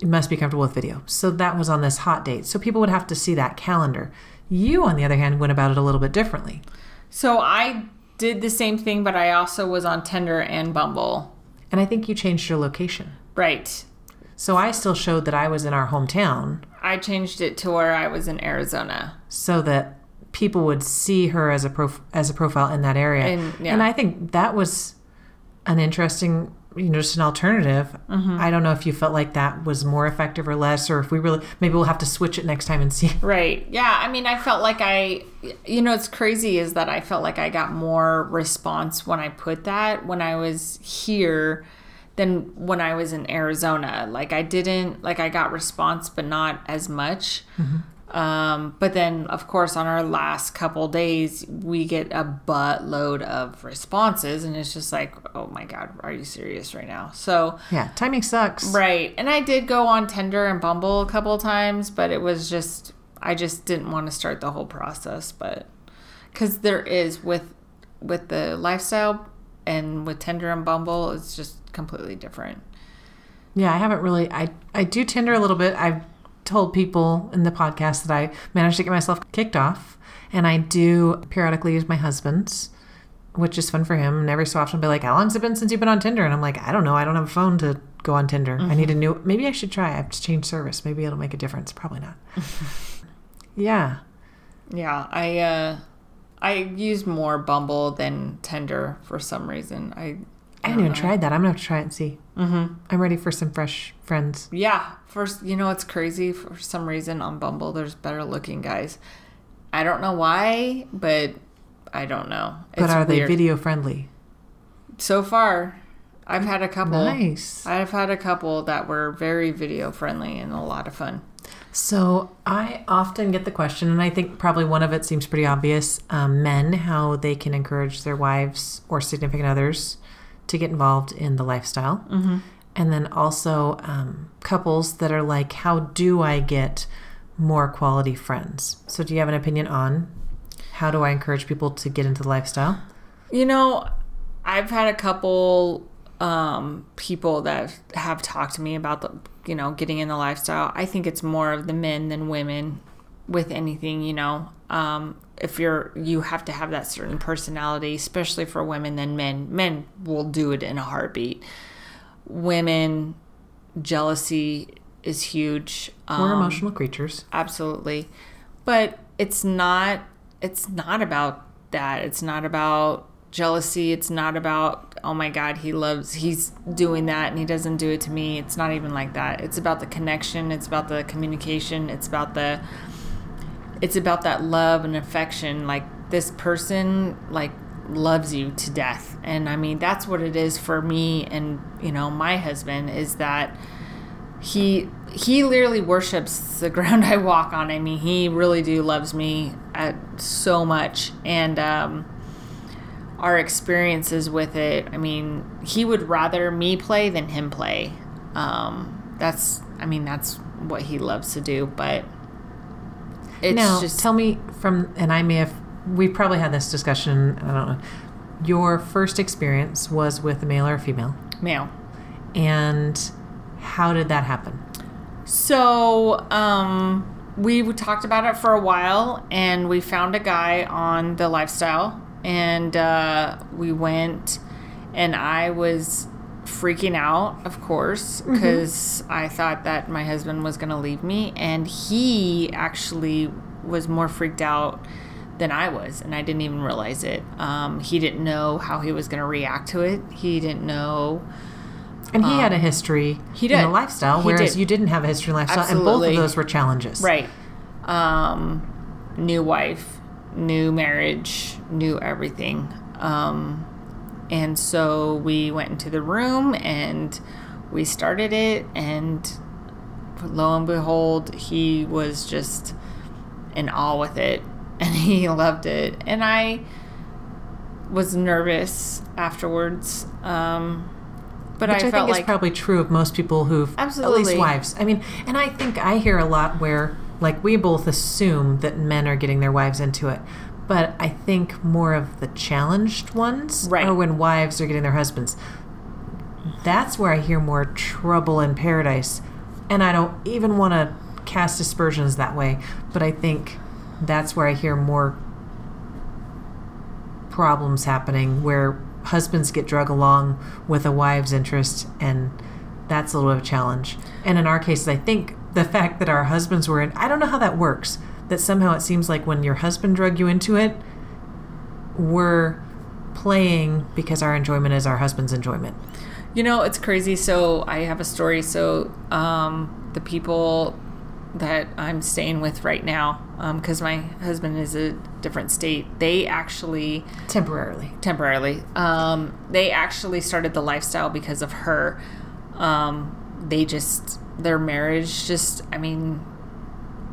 [SPEAKER 1] you must be comfortable with video. So that was on this hot date. So people would have to see that calendar. You, on the other hand, went about it a little bit differently.
[SPEAKER 2] so I did the same thing, but I also was on Tinder and Bumble.
[SPEAKER 1] And I think you changed your location.
[SPEAKER 2] Right.
[SPEAKER 1] So I still showed that I was in our hometown
[SPEAKER 2] I changed it to where I was in Arizona.
[SPEAKER 1] so that people would see her as a prof- as a profile in that area.
[SPEAKER 2] And, yeah.
[SPEAKER 1] and I think that was an interesting, you know, just an alternative.
[SPEAKER 2] Mm-hmm.
[SPEAKER 1] I don't know if you felt like that was more effective or less, or if we really maybe we'll have to switch it next time and see.
[SPEAKER 2] Right. Yeah. I mean, I felt like I, you know, it's crazy is that I felt like I got more response when I put that when I was here than when I was in Arizona. Like I didn't, like I got response, but not as much. Um, but then, of course, on our last couple days, we get a buttload of responses, and it's just like, oh my God, are you serious right now? So,
[SPEAKER 1] Yeah, timing sucks.
[SPEAKER 2] Right. And I did go on Tinder and Bumble a couple times, but it was just I just didn't want to start the whole process, but cuz there is with with the lifestyle and with Tinder and Bumble it's just completely different.
[SPEAKER 1] Yeah, I haven't really. I I do Tinder a little bit. I've told people in the podcast that I managed to get myself kicked off, and I do periodically use my husband's, which is fun for him. And every so often, I'll be like, "How long's it been since you've been on Tinder?" And I'm like, "I don't know. I don't have a phone to go on Tinder. I need a new. Maybe I should try. I've changed service. Maybe it'll make a difference. Probably not. yeah,
[SPEAKER 2] Yeah, I uh I used more Bumble than Tinder for some reason. I
[SPEAKER 1] I haven't even tried that. I'm gonna have to try it and see.
[SPEAKER 2] Mm-hmm.
[SPEAKER 1] I'm ready for some fresh friends.
[SPEAKER 2] Yeah, first, you know, it's crazy. For some reason on Bumble, there's better looking guys. I don't know why, but I don't know.
[SPEAKER 1] But
[SPEAKER 2] It's
[SPEAKER 1] are they video friendly?
[SPEAKER 2] So far, I've had a couple.
[SPEAKER 1] Nice.
[SPEAKER 2] I've had a couple that were very video friendly and a lot of fun.
[SPEAKER 1] So I often get the question, and I think probably one of it seems pretty obvious: um, men how they can encourage their wives or significant others to get involved in the lifestyle, mm-hmm. and then also um, couples that are like, how do I get more quality friends? So do you have an opinion on how do I encourage people to get into the lifestyle?
[SPEAKER 2] You know, I've had a couple um, people that have talked to me about the, you know, getting in the lifestyle. I think it's more of the men than women with anything, you know. Um, if you're, you have to have that certain personality, especially for women than men. Men will do it in a heartbeat. Women, jealousy is huge.
[SPEAKER 1] We're
[SPEAKER 2] Um,
[SPEAKER 1] emotional creatures.
[SPEAKER 2] absolutely but it's not it's not about that it's not about jealousy it's not about oh my god he loves he's doing that and he doesn't do it to me it's not even like that it's about the connection it's about the communication it's about the it's about that love and affection like this person like loves you to death and i mean that's what it is for me and you know my husband is that he he literally worships the ground I walk on. I mean, he really do loves me at so much, and um, our experiences with it. I mean, he would rather me play than him play. Um, that's I mean that's what he loves to do, but it's
[SPEAKER 1] now,
[SPEAKER 2] just
[SPEAKER 1] tell me from, and I may have, we probably had this discussion. I don't know. your first experience was with a male or a female,
[SPEAKER 2] Male.
[SPEAKER 1] and how did that happen?
[SPEAKER 2] So, um, we talked about it for a while and we found a guy on the lifestyle and uh, we went and I was freaking out, of course, because I thought that my husband was going to leave me and he actually was more freaked out than I was, and I didn't even realize it. Um, he didn't know how he was going to react to it. He didn't know.
[SPEAKER 1] And he had a history
[SPEAKER 2] Um, he
[SPEAKER 1] in
[SPEAKER 2] did.
[SPEAKER 1] a lifestyle,
[SPEAKER 2] He
[SPEAKER 1] whereas
[SPEAKER 2] did.
[SPEAKER 1] you didn't have a history in lifestyle, and both of those were challenges.
[SPEAKER 2] Right. Um, new wife, new marriage, new everything. Um, and so we went into the room and we started it, and lo and behold, he was just in awe with it, and he loved it, and I was nervous afterwards. Um, but
[SPEAKER 1] Which I,
[SPEAKER 2] I,
[SPEAKER 1] think
[SPEAKER 2] like
[SPEAKER 1] is probably true of most people who've at least wives. I mean, and I think I hear a lot where like we both assume that men are getting their wives into it. But I think more of the challenged ones
[SPEAKER 2] Right.
[SPEAKER 1] are when wives are getting their husbands. That's where I hear more trouble in paradise. And I don't even want to cast aspersions that way, but I think that's where I hear more problems happening where husbands get drug along with a wife's interest and that's a little bit of a challenge. And in our cases, I think the fact that our husbands were in, I don't know how that works, that somehow it seems like when your husband drug you into it, we're playing because our enjoyment is our husband's enjoyment.
[SPEAKER 2] You know, it's crazy. So I have a story. So um, the people that I'm staying with right now, because my husband is a different state, they actually
[SPEAKER 1] Temporarily.
[SPEAKER 2] temporarily, um, they actually started the lifestyle because of her. Um, they just their marriage just, I mean,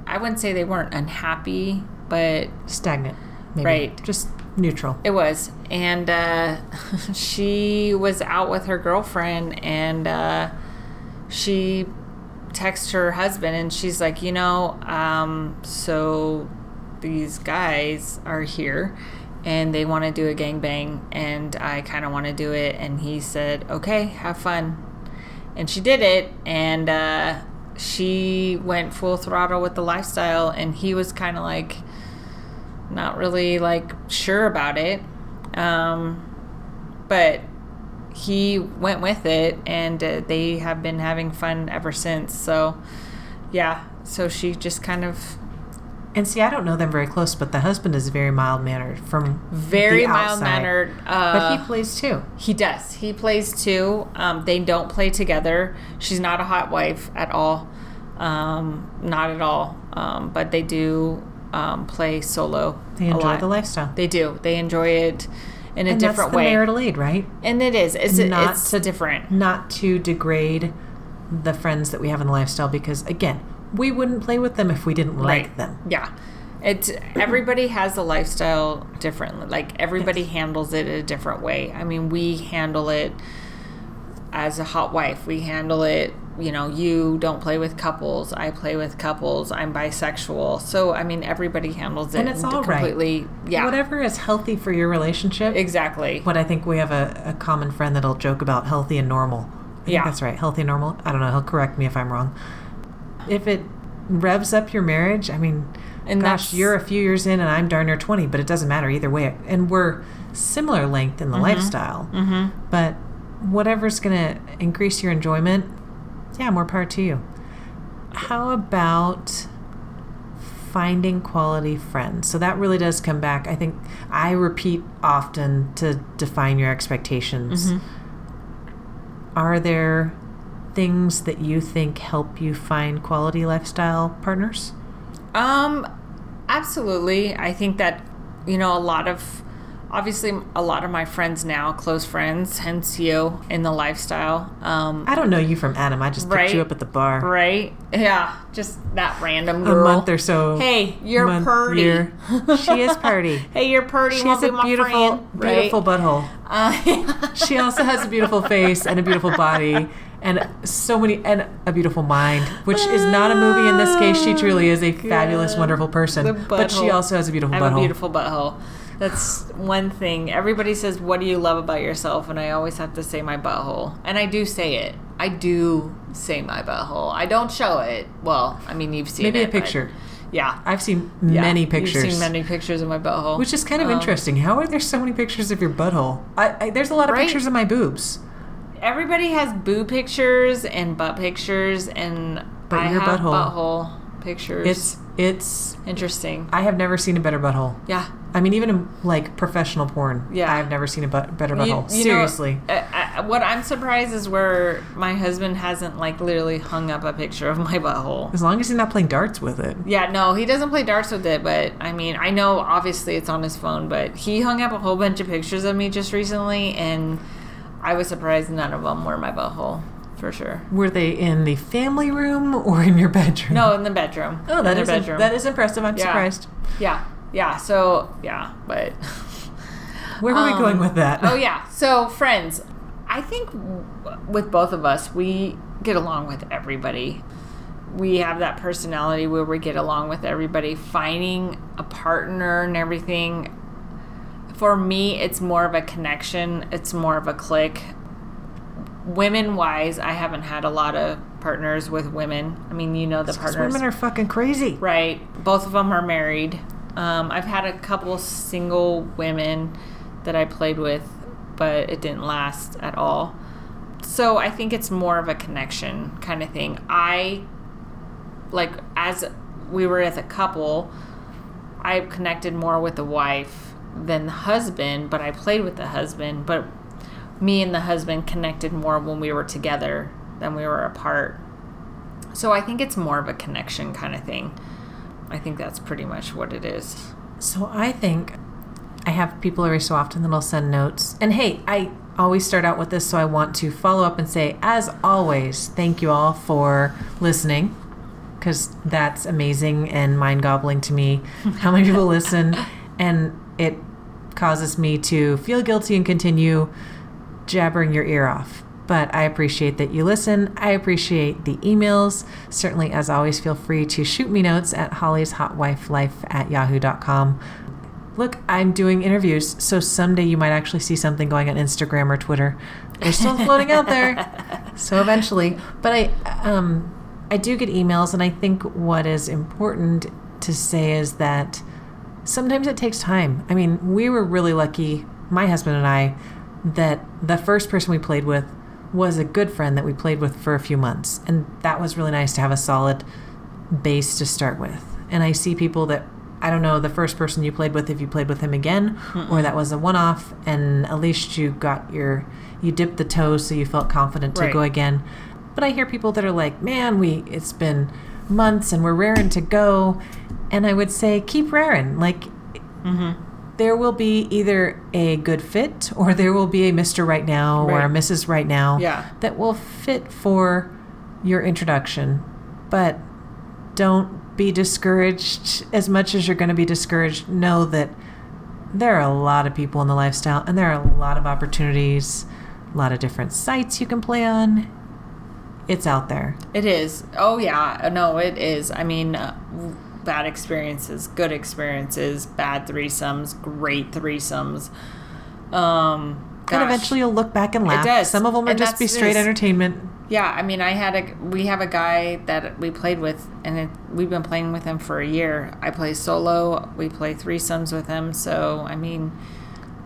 [SPEAKER 2] I wouldn't say they weren't unhappy, but
[SPEAKER 1] Stagnant. Maybe.
[SPEAKER 2] Right.
[SPEAKER 1] Just neutral.
[SPEAKER 2] It was. And uh, she was out with her girlfriend and uh, she texted her husband and she's like, you know, um, so these guys are here and they want to do a gangbang and I kind of want to do it. And he said, okay, have fun. And she did it and uh, she went full throttle with the lifestyle and he was kind of like, not really like sure about it. Um, but he went with it and uh, they have been having fun ever since. So, yeah. So she just kind of
[SPEAKER 1] And see, I don't know them very close, but the husband is very mild mannered from
[SPEAKER 2] very mild mannered. Uh,
[SPEAKER 1] But he plays too.
[SPEAKER 2] He does. He plays too. Um, they don't play together. She's not a hot wife at all. Um, not at all. Um, but they do um, play solo.
[SPEAKER 1] They enjoy the lifestyle.
[SPEAKER 2] They do. They enjoy it in a
[SPEAKER 1] and
[SPEAKER 2] different
[SPEAKER 1] that's the
[SPEAKER 2] way.
[SPEAKER 1] marital aid, right?
[SPEAKER 2] and it is. It's
[SPEAKER 1] Not
[SPEAKER 2] it's different.
[SPEAKER 1] Not to degrade the friends that we have in the lifestyle because again, we wouldn't play with them if we didn't like them.
[SPEAKER 2] Yeah. It's everybody has a lifestyle differently. Like everybody handles it a different way. I mean, we handle it as a hot wife. We handle it, you know, you don't play with couples. I play with couples. I'm bisexual. So, I mean, everybody handles it
[SPEAKER 1] And it's all right.
[SPEAKER 2] completely. Yeah.
[SPEAKER 1] Whatever is healthy for your relationship.
[SPEAKER 2] Exactly.
[SPEAKER 1] What I think we have a, a common friend that'll joke about healthy and normal.
[SPEAKER 2] Yeah.
[SPEAKER 1] that's right. Healthy and normal. I don't know. He'll correct me if I'm wrong. If it revs up your marriage, I mean,
[SPEAKER 2] And
[SPEAKER 1] gosh, you're a few years in and I'm darn near 20, but it doesn't matter either way. And we're similar length in the lifestyle.
[SPEAKER 2] Mm-hmm.
[SPEAKER 1] But whatever's going to increase your enjoyment, yeah, more power to you. How about finding quality friends? So that really does come back. I think I repeat often to define your expectations. Are there things that you think help you find quality lifestyle partners?
[SPEAKER 2] Um, absolutely. I think that you know a lot of obviously a lot of my friends now, close friends, hence you in the lifestyle. Um,
[SPEAKER 1] I don't know you from Adam. I just picked
[SPEAKER 2] Right.
[SPEAKER 1] you up at the bar
[SPEAKER 2] right? Yeah, just that random
[SPEAKER 1] a month or so.
[SPEAKER 2] Hey, you're
[SPEAKER 1] month,
[SPEAKER 2] purty.
[SPEAKER 1] year. She is purty.
[SPEAKER 2] hey, you're purty.
[SPEAKER 1] She has a
[SPEAKER 2] my
[SPEAKER 1] beautiful,
[SPEAKER 2] friend, right?
[SPEAKER 1] beautiful butthole.
[SPEAKER 2] Uh,
[SPEAKER 1] She also has a beautiful face and a beautiful body and so many and a beautiful mind, which is not a movie in this case. She truly is a fabulous,
[SPEAKER 2] God.
[SPEAKER 1] wonderful person, but she also has a beautiful
[SPEAKER 2] I have
[SPEAKER 1] butthole.
[SPEAKER 2] a beautiful butthole. That's one thing. Everybody says, "What do you love about yourself?" And I always have to say my butthole, and I do say it. I do say my butthole. I don't show it. Well, I mean, you've seen
[SPEAKER 1] Maybe
[SPEAKER 2] it,
[SPEAKER 1] a picture.
[SPEAKER 2] Yeah,
[SPEAKER 1] I've seen
[SPEAKER 2] Yeah.
[SPEAKER 1] many pictures.
[SPEAKER 2] You've seen many pictures of my butthole,
[SPEAKER 1] Which is kind of
[SPEAKER 2] Um,
[SPEAKER 1] interesting. How are there so many pictures of your butthole? I, I there's a lot of
[SPEAKER 2] Right?
[SPEAKER 1] pictures of my boobs.
[SPEAKER 2] Everybody has boo pictures and butt pictures, and
[SPEAKER 1] But
[SPEAKER 2] I
[SPEAKER 1] your
[SPEAKER 2] have
[SPEAKER 1] butthole-
[SPEAKER 2] butthole pictures.
[SPEAKER 1] It's it's.
[SPEAKER 2] interesting.
[SPEAKER 1] I have never seen a better butthole.
[SPEAKER 2] Yeah.
[SPEAKER 1] I mean, even in like professional porn.
[SPEAKER 2] Yeah.
[SPEAKER 1] I've never seen a but, better
[SPEAKER 2] You-
[SPEAKER 1] butthole.
[SPEAKER 2] you know,
[SPEAKER 1] Seriously.
[SPEAKER 2] uh, uh, what I'm surprised is where my husband hasn't like literally hung up a picture of my butthole.
[SPEAKER 1] as long as he's not playing darts with it.
[SPEAKER 2] Yeah, no, he doesn't play darts with it, but I mean, I know obviously it's on his phone, but he hung up a whole bunch of pictures of me just recently, and I was surprised none of them were my butthole, for sure.
[SPEAKER 1] Were they in the family room or in your bedroom?
[SPEAKER 2] No, in the bedroom.
[SPEAKER 1] Oh, that
[SPEAKER 2] in
[SPEAKER 1] is
[SPEAKER 2] bedroom.
[SPEAKER 1] that is impressive. I'm
[SPEAKER 2] Yeah.
[SPEAKER 1] surprised.
[SPEAKER 2] Yeah, yeah. So yeah, but
[SPEAKER 1] Where were we
[SPEAKER 2] Um,
[SPEAKER 1] going with that?
[SPEAKER 2] oh yeah. So friends, I think w- with both of us, we get along with everybody. We have that personality where we get along with everybody. Finding a partner and everything. For me, it's more of a connection. It's more of a click. Women wise, I haven't had a lot of partners with women. I mean, you know the partners.
[SPEAKER 1] women are fucking crazy.
[SPEAKER 2] Right. Both of them are married. Um, I've had a couple single women that I played with, but it didn't last at all. So I think it's more of a connection kind of thing. I, like, as we were as a couple, I connected more with the wife than the husband, but I played with the husband. But me and the husband connected more when we were together than we were apart. So I think it's more of a connection kind of thing. I think that's pretty much what it is.
[SPEAKER 1] So I think I have people every so often that'll send notes. And hey, I always start out with this, so I want to follow up and say, as always, thank you all for listening, because that's amazing and mind gobbling to me how many people listen. And it causes me to feel guilty and continue jabbering your ear off. But I appreciate that you listen. I appreciate the emails. Certainly, as always, feel free to shoot me notes at Holly's Hotwifelife at yahoo.com. Look, I'm doing interviews, so someday you might actually see something going on Instagram or Twitter. They're still floating out there. So eventually, but I um I do get emails and I think what is important to say is that sometimes it takes time. I mean, we were really lucky, my husband and I, that the first person we played with was a good friend that we played with for a few months. And that was really nice to have a solid base to start with. And I see people that I don't know the first person you played with if you played with him again or that was a one off and at least you got your you dipped the toes so you felt confident to
[SPEAKER 2] Right.
[SPEAKER 1] go again. But I hear people that are like, "Man, we it's been months and we're raring to go." And I would say keep raring. Like there will be either a good fit or there will be a Mr. Right Now or a
[SPEAKER 2] Right.
[SPEAKER 1] Mrs. Right Now
[SPEAKER 2] Yeah.
[SPEAKER 1] that will fit for your introduction. But don't be discouraged as much as you're going to be discouraged. Know that there are a lot of people in the lifestyle and there are a lot of opportunities, a lot of different sites you can play on. It's out there.
[SPEAKER 2] It is. Oh yeah. No, it is. I mean, uh, bad experiences, good experiences, bad threesomes, great threesomes. Um,
[SPEAKER 1] And eventually you'll look back and laugh.
[SPEAKER 2] does.
[SPEAKER 1] Some of them are just be straight entertainment.
[SPEAKER 2] Yeah, I mean, I had a we have a guy that we played with, and it, we've been playing with him for a year. I play solo. We play threesomes with him. So I mean,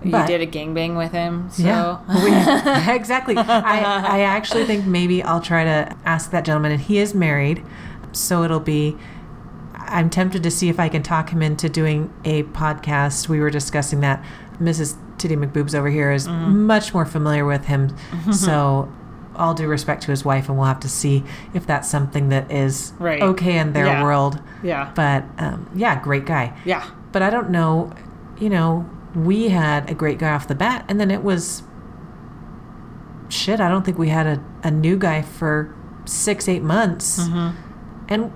[SPEAKER 2] you did a gangbang with him. So
[SPEAKER 1] Yeah, we, exactly. I, I actually think maybe I'll try to ask that gentleman, and he is married, so it'll be. I'm tempted to see if I can talk him into doing a podcast. We were discussing that. Mrs. Titty McBoobs over here is
[SPEAKER 2] Mm-hmm.
[SPEAKER 1] much more familiar with him, so all due respect to his wife, and we'll have to see if that's something that is
[SPEAKER 2] Right.
[SPEAKER 1] okay in their
[SPEAKER 2] Yeah.
[SPEAKER 1] world.
[SPEAKER 2] yeah,
[SPEAKER 1] But um, yeah, great guy
[SPEAKER 2] yeah,
[SPEAKER 1] but I don't know, you know, we had a great guy off the bat, and then it was shit. I don't think we had a, a new guy for six, eight months.
[SPEAKER 2] Mm-hmm.
[SPEAKER 1] And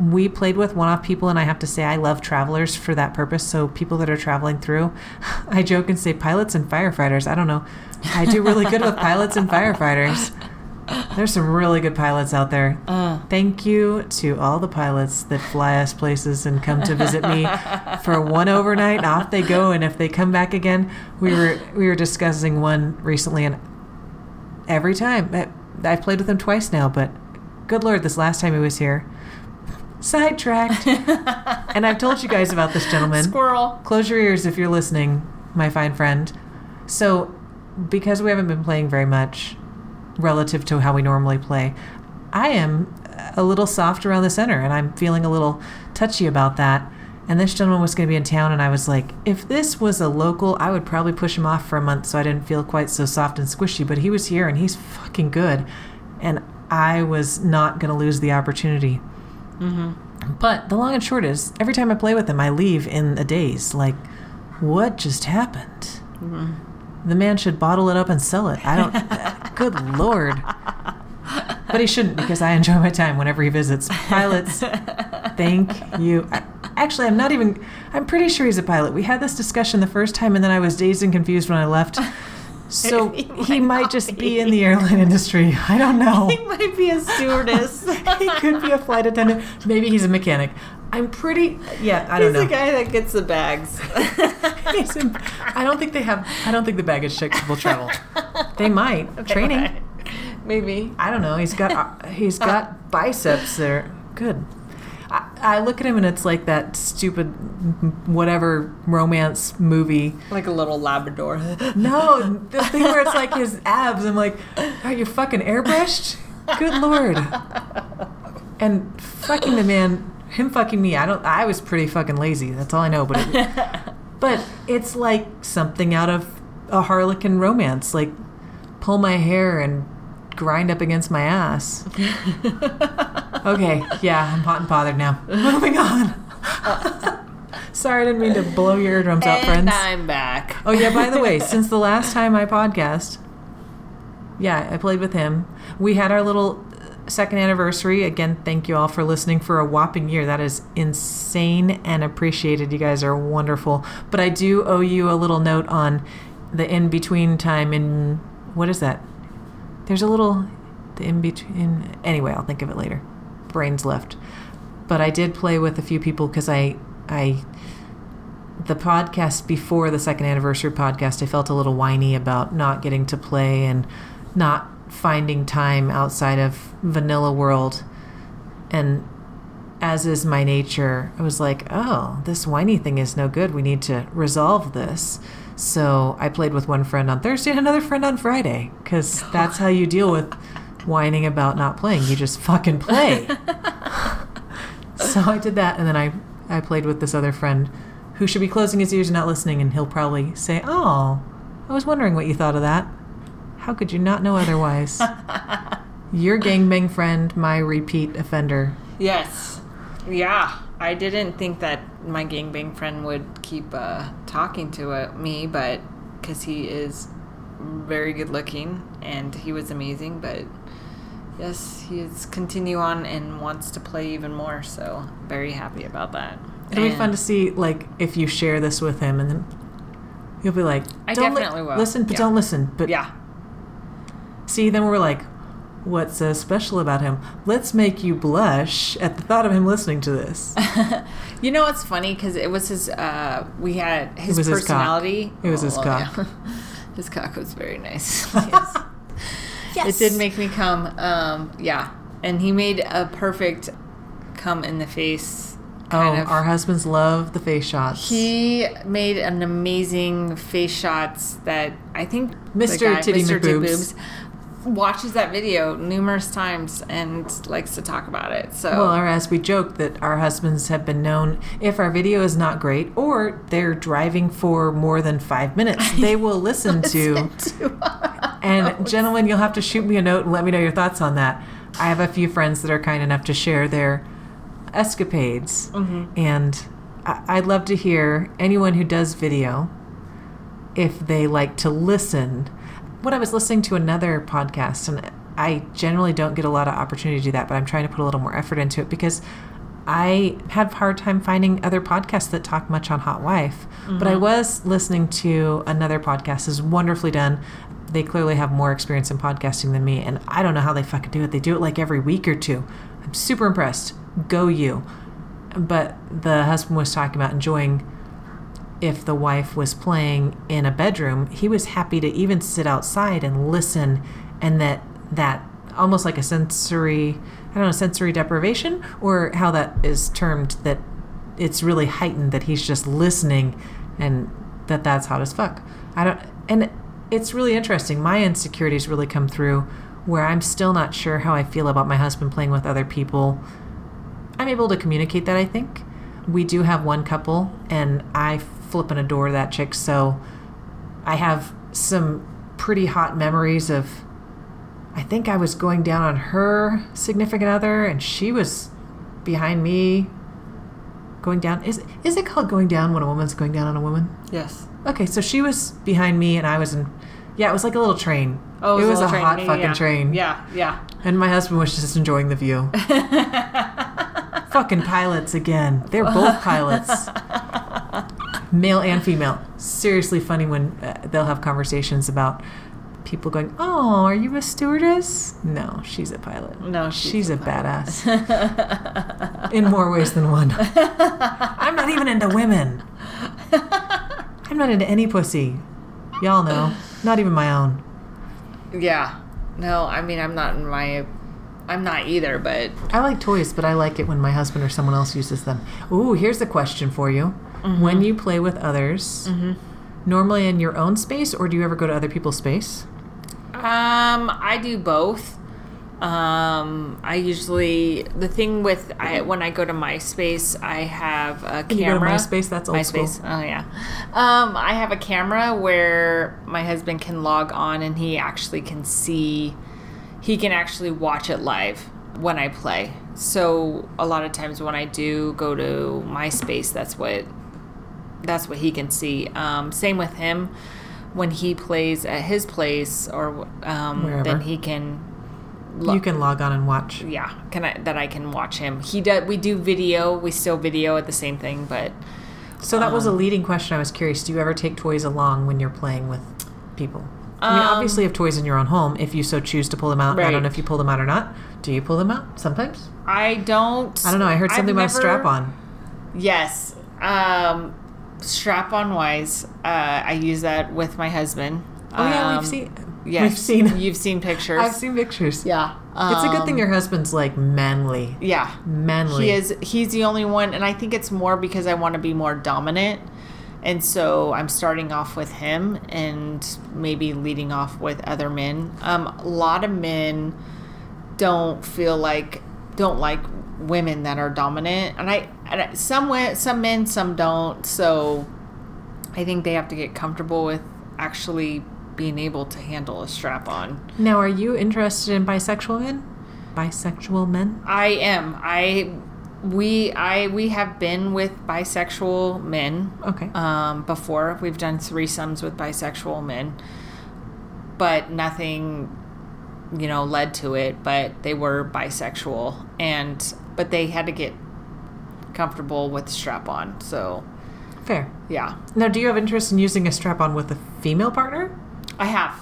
[SPEAKER 1] we played with one off people, and I have to say, I love travelers for that purpose. So, people that are traveling through, I joke and say pilots and firefighters. I don't know. I do really good with pilots and firefighters. There's some really good pilots out there.
[SPEAKER 2] Uh.
[SPEAKER 1] Thank you to all the pilots that fly us places and come to visit me for one overnight. Off they go, and if they come back again, we were we were discussing one recently, and every time I- I've played with him twice now, but good lord, this last time he was here, sidetracked. and I've told you guys about this gentleman.
[SPEAKER 2] Squirrel.
[SPEAKER 1] Close your ears if you're listening, my fine friend. So, because we haven't been playing very much relative to how we normally play, I am a little soft around the center and I'm feeling a little touchy about that. And this gentleman was going to be in town, and I was like, if this was a local, I would probably push him off for a month so I didn't feel quite so soft and squishy. But he was here and he's fucking good. And I was not going to lose the opportunity. But the long and short is, every time I play with him, I leave in a daze. Like, what just happened? The man should bottle it up and sell it. I don't. good lord. But he shouldn't because I enjoy my time whenever he visits. Pilots, thank you. I, actually, I'm not even. I'm pretty sure he's a pilot. We had this discussion the first time, and then I was dazed and confused when I left. So
[SPEAKER 2] He
[SPEAKER 1] he
[SPEAKER 2] might
[SPEAKER 1] might just
[SPEAKER 2] be.
[SPEAKER 1] be in the airline industry. I don't know.
[SPEAKER 2] He might be a stewardess.
[SPEAKER 1] he could be a flight attendant. Maybe he's a mechanic. I'm pretty. Yeah, I don't
[SPEAKER 2] He's
[SPEAKER 1] know.
[SPEAKER 2] He's the guy that gets the bags.
[SPEAKER 1] He's in- I don't think they have. I don't think the baggage check will travel. They might training.
[SPEAKER 2] Maybe.
[SPEAKER 1] I don't know. He's got. uh, He's got biceps there. Good. I, I look at him and it's like that stupid whatever romance movie.
[SPEAKER 2] Like a little Labrador.
[SPEAKER 1] No, the thing where it's like his abs. I'm like, are you fucking airbrushed? Good lord. And fucking the man, him fucking me. I don't. I was pretty fucking lazy. That's all I know. But it, but it's like something out of a Harlequin romance. Like pull my hair and grind up against my ass. Okay, yeah, I'm hot and bothered now. Moving on. Sorry, I didn't mean to blow your eardrums out,
[SPEAKER 2] and
[SPEAKER 1] friends.
[SPEAKER 2] I'm back.
[SPEAKER 1] Oh yeah, by the way, since the last time I podcast, yeah, I played with him. We had our little uh, second anniversary. Again, thank you all for listening for a whopping year. That is insane and appreciated. You guys are wonderful. But I do owe you a little note on the in between time in what is that? There's a little the in between. Anyway, I'll think of it later. Brains left. But I did play with a few people because I I the podcast before the second anniversary podcast, I felt a little whiny about not getting to play and not finding time outside of Vanilla World. And as is my nature, I was like, oh, this whiny thing is no good. We need to resolve this. So I played with one friend on Thursday and another friend on Friday because that's how you deal with whining about not playing. You just fucking play. so I did that, and then I I played with this other friend who should be closing his ears and not listening, and he'll probably say, "Oh, I was wondering what you thought of that. How could you not know otherwise?" Your gangbang friend, my repeat offender.
[SPEAKER 2] Yes. Yeah. I didn't think that my gangbang friend would keep uh, talking to uh, me, but because he is very good looking and he was amazing, but yes, he is continue on and wants to play even more. So very happy about that.
[SPEAKER 1] It'll be fun to see, like, if you share this with him, and then you'll be like,
[SPEAKER 2] I
[SPEAKER 1] "Don't li-
[SPEAKER 2] definitely will.
[SPEAKER 1] listen, but
[SPEAKER 2] Yeah.
[SPEAKER 1] don't listen." But
[SPEAKER 2] Yeah.
[SPEAKER 1] see, then we're like, "What's so special about him? Let's make you blush at the thought of him listening to this."
[SPEAKER 2] You know what's funny? Because it was his. Uh, we had his
[SPEAKER 1] was his cock.
[SPEAKER 2] personality.
[SPEAKER 1] It was his
[SPEAKER 2] Oh,
[SPEAKER 1] cock.
[SPEAKER 2] yeah. his cock was very nice. It did make me come. Um, yeah, and he made a perfect come in the face.
[SPEAKER 1] Oh,
[SPEAKER 2] of.
[SPEAKER 1] our husbands love the face shots.
[SPEAKER 2] He made an amazing face shots that I think
[SPEAKER 1] Mr.
[SPEAKER 2] guy-
[SPEAKER 1] Titty
[SPEAKER 2] Mr.
[SPEAKER 1] McBoobs.
[SPEAKER 2] Watches that video numerous times and likes to talk about it. So
[SPEAKER 1] Well, or as we joke that our husbands have been known, if our video is not great or they're driving for more than five minutes, they will listen to. And gentlemen, you'll have to shoot me a note and let me know your thoughts on that. I have a few friends that are kind enough to share their escapades, mm-hmm. and I- I'd love to hear anyone who does video if they like to listen. When I was listening to another podcast, and I generally don't get a lot of opportunity to do that, but I'm trying to put a little more effort into it because I have a hard time finding other podcasts that talk much on Hot Wife. But I mm-hmm. was listening to another podcast, is wonderfully done. they clearly have more experience in podcasting than me, and I don't know how they fucking do it. They do it like every week or two. I'm super impressed. Go you. But the husband was talking about enjoying if the wife was playing in a bedroom, he was happy to even sit outside and listen, and that that almost like a sensory, I don't know, sensory deprivation, or how that is termed, that it's really heightened that he's just listening, and that that's hot as fuck. I don't, and it's really interesting. My insecurities really come through where I'm still not sure how I feel about my husband playing with other people. I'm able to communicate that, I think. We do have one couple, and I flip and adore that chick, so I have some pretty hot memories of. I think I was going down on her significant other, and she was behind me going down. Is, is it called going down when a woman's going down on a woman?
[SPEAKER 2] Yes.
[SPEAKER 1] Okay, so she was behind me, and I was in. Yeah, it was like a little train.
[SPEAKER 2] Oh,
[SPEAKER 1] it was a,
[SPEAKER 2] little train.
[SPEAKER 1] hot fucking
[SPEAKER 2] yeah.
[SPEAKER 1] train.
[SPEAKER 2] Yeah, yeah.
[SPEAKER 1] And my husband was just enjoying the view. fucking pilots again. They're both pilots. Male and female. Seriously funny when uh, they'll have conversations about people going, "Oh, are you a stewardess?" No, she's a pilot.
[SPEAKER 2] No,
[SPEAKER 1] she's,
[SPEAKER 2] she's
[SPEAKER 1] a, badass. In more ways than one. I'm not even into women. I'm not into any pussy. Y'all know. Not even my own.
[SPEAKER 2] Yeah. No, I mean I'm not in my I'm not either, but
[SPEAKER 1] I like toys, but I like it when my husband or someone else uses them. Ooh, here's a question for you. When you play with others, normally in your own space, or do you ever go to other people's space?
[SPEAKER 2] um I do both. Um I usually the thing with I when I go to MySpace, I have a
[SPEAKER 1] you go to
[SPEAKER 2] camera.
[SPEAKER 1] MySpace? That's old school.
[SPEAKER 2] Oh yeah. Um I have a camera where my husband can log on and he actually can see he can actually watch it live when I play. So a lot of times when I do go to MySpace, that's what that's what he can see. Um, same with him when he plays at his place or um,
[SPEAKER 1] Wherever.
[SPEAKER 2] then he can
[SPEAKER 1] You can log on and watch.
[SPEAKER 2] yeah can I that I can watch him. He does we do video, we still video at the same thing, but
[SPEAKER 1] So that was
[SPEAKER 2] Um,
[SPEAKER 1] a leading question. I was curious. Do you ever take toys along when you're playing with people? I mean,
[SPEAKER 2] Um,
[SPEAKER 1] obviously, you have toys in your own home if you so choose to pull them out. I don't know if you pull them out or not. Do you pull them out sometimes?
[SPEAKER 2] I don't
[SPEAKER 1] I don't know. I heard
[SPEAKER 2] I've
[SPEAKER 1] something about a strap on.
[SPEAKER 2] Yes. Um, strap on wise. Uh, I use that with my husband.
[SPEAKER 1] Oh, yeah,
[SPEAKER 2] Um,
[SPEAKER 1] we've seen.
[SPEAKER 2] Yes,
[SPEAKER 1] We've seen.
[SPEAKER 2] You've seen pictures.
[SPEAKER 1] I've seen pictures.
[SPEAKER 2] Yeah.
[SPEAKER 1] It's a good thing
[SPEAKER 2] Um,
[SPEAKER 1] your husband's like manly.
[SPEAKER 2] Yeah.
[SPEAKER 1] Manly.
[SPEAKER 2] He is. He's the only one, and I think it's more because I want to be more dominant, and so I'm starting off with him, and maybe leading off with other men. Um, a lot of men don't feel like don't like women that are dominant, and I, and some wa- some men, some don't. So I think they have to get comfortable with actually being able to handle a strap on.
[SPEAKER 1] Now, are you interested in bisexual men? Bisexual men?
[SPEAKER 2] I am. I we I we have been with bisexual men
[SPEAKER 1] Okay.
[SPEAKER 2] um, before. We've done threesomes with bisexual men, but nothing, you know, led to it. But they were bisexual, and but they had to get comfortable with strap on. So
[SPEAKER 1] Fair.
[SPEAKER 2] yeah,
[SPEAKER 1] Now, do you have interest in using a strap on with a female partner?
[SPEAKER 2] I have.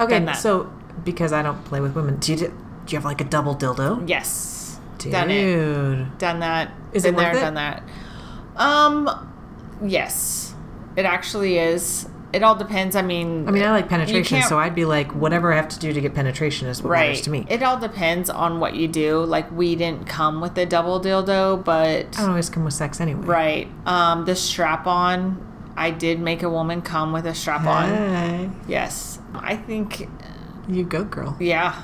[SPEAKER 1] Okay, so because I don't play with women, do you, do you have like a double dildo?
[SPEAKER 2] Yes,
[SPEAKER 1] Dude.
[SPEAKER 2] done it. Done that.
[SPEAKER 1] Is
[SPEAKER 2] Been
[SPEAKER 1] it worth
[SPEAKER 2] there,
[SPEAKER 1] it?
[SPEAKER 2] done that. Um, yes, it actually is. It all depends. I mean,
[SPEAKER 1] I mean, I like penetration, so I'd be like, whatever I have to do to get penetration is what matters to me.
[SPEAKER 2] It all depends on what you do. Like we didn't come with a double dildo, but
[SPEAKER 1] I don't always come with sex anyway.
[SPEAKER 2] right. Um, the strap on. I did make a woman come with a strap on.
[SPEAKER 1] Hey,
[SPEAKER 2] Yes, I think.
[SPEAKER 1] you go, girl.
[SPEAKER 2] Yeah,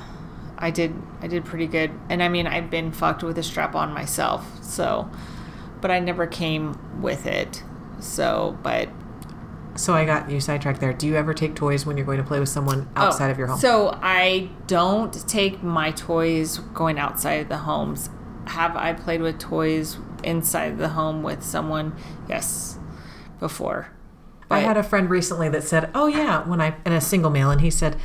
[SPEAKER 2] I did. I did pretty good. And I mean, I've been fucked with a strap on myself. So, but I never came with it. So, but
[SPEAKER 1] So I got you sidetracked there. Do you ever take toys when you're going to play with someone oh, outside
[SPEAKER 2] Oh,
[SPEAKER 1] of your home?
[SPEAKER 2] So I don't take my toys going outside of the homes. Have I played with toys inside the home with someone? Yes, before.
[SPEAKER 1] I had a friend recently that said, "Oh yeah," when I and a single male, and he said,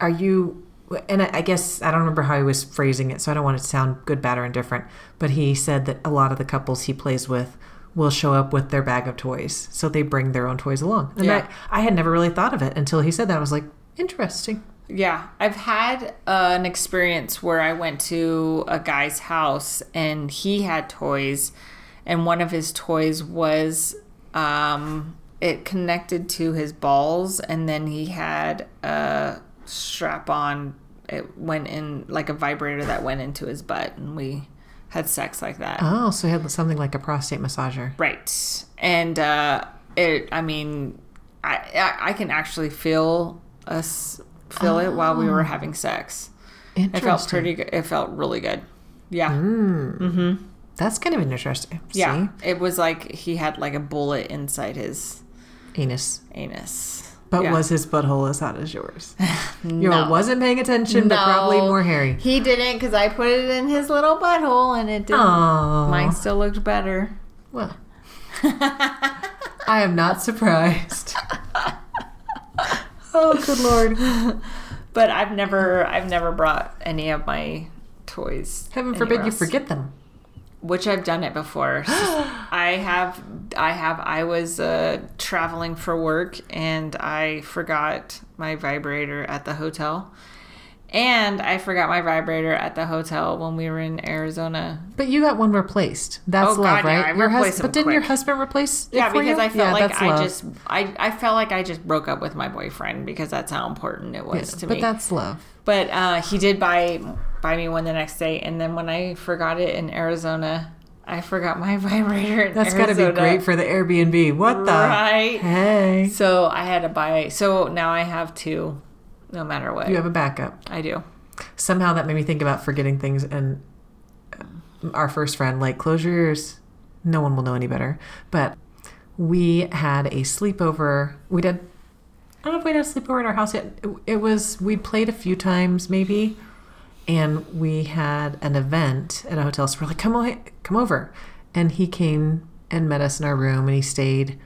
[SPEAKER 1] "Are you?" And I I guess I don't remember how he was phrasing it, so I don't want it to sound good, bad, or indifferent. But he said that a lot of the couples he plays with will show up with their bag of toys. So they bring their own toys along. And
[SPEAKER 2] Yeah.
[SPEAKER 1] I, I had never really thought of it until he said that. I was like, interesting.
[SPEAKER 2] Yeah, I've had uh, an experience where I went to a guy's house and he had toys, and one of his toys was um, it connected to his balls, and then he had a strap on. It went in like a vibrator that went into his butt, and we had sex like that.
[SPEAKER 1] Oh, so he had something like a prostate massager.
[SPEAKER 2] Right. And uh, it, I mean, I, I, I can actually feel us feel it while we were having sex. It felt pretty good. It felt really good. Yeah. Mm. Mhm.
[SPEAKER 1] That's kind of interesting.
[SPEAKER 2] Yeah. It was like he had like a bullet inside his
[SPEAKER 1] Anus.
[SPEAKER 2] anus.
[SPEAKER 1] But
[SPEAKER 2] Yeah.
[SPEAKER 1] was his butthole as hot as yours? You
[SPEAKER 2] No.
[SPEAKER 1] wasn't paying attention, but probably more hairy.
[SPEAKER 2] He didn't because I put it in his little butthole and it didn't.
[SPEAKER 1] Aww.
[SPEAKER 2] Mine still looked better.
[SPEAKER 1] Well, I am not surprised. oh, good lord.
[SPEAKER 2] But I've never, I've never brought any of my toys.
[SPEAKER 1] Heaven forbid
[SPEAKER 2] anywhere
[SPEAKER 1] you forget them.
[SPEAKER 2] which I've done it before. I have, I have, I was uh, traveling for work and I forgot my vibrator at the hotel. And I forgot my vibrator at the hotel when we were in Arizona.
[SPEAKER 1] But you got one replaced. That's
[SPEAKER 2] Oh,
[SPEAKER 1] love,
[SPEAKER 2] God, yeah,
[SPEAKER 1] right?
[SPEAKER 2] I
[SPEAKER 1] your
[SPEAKER 2] husband.
[SPEAKER 1] But didn't your husband replace it
[SPEAKER 2] Yeah,
[SPEAKER 1] for
[SPEAKER 2] because
[SPEAKER 1] you?
[SPEAKER 2] I felt
[SPEAKER 1] Yeah,
[SPEAKER 2] like I
[SPEAKER 1] love.
[SPEAKER 2] just, I, I felt like I just broke up with my boyfriend because that's how important it was
[SPEAKER 1] Yeah,
[SPEAKER 2] to
[SPEAKER 1] but
[SPEAKER 2] me.
[SPEAKER 1] But that's love.
[SPEAKER 2] But uh, he did buy buy me one the next day, and then when I forgot it in Arizona, I forgot my vibrator.
[SPEAKER 1] That's got to be great for the Airbnb. What the?
[SPEAKER 2] Right.
[SPEAKER 1] Hey.
[SPEAKER 2] So I had to buy. So now I have two, no matter what.
[SPEAKER 1] You have a backup.
[SPEAKER 2] I do.
[SPEAKER 1] Somehow that made me think about forgetting things. And uh, our first friend, like, close your ears. No one will know any better. But we had a sleepover. We did. I don't know if we had a sleepover at our house yet. It, it was we played a few times maybe, and we had an event at a hotel. So we're like, come on, come over, and he came and met us in our room, and he stayed.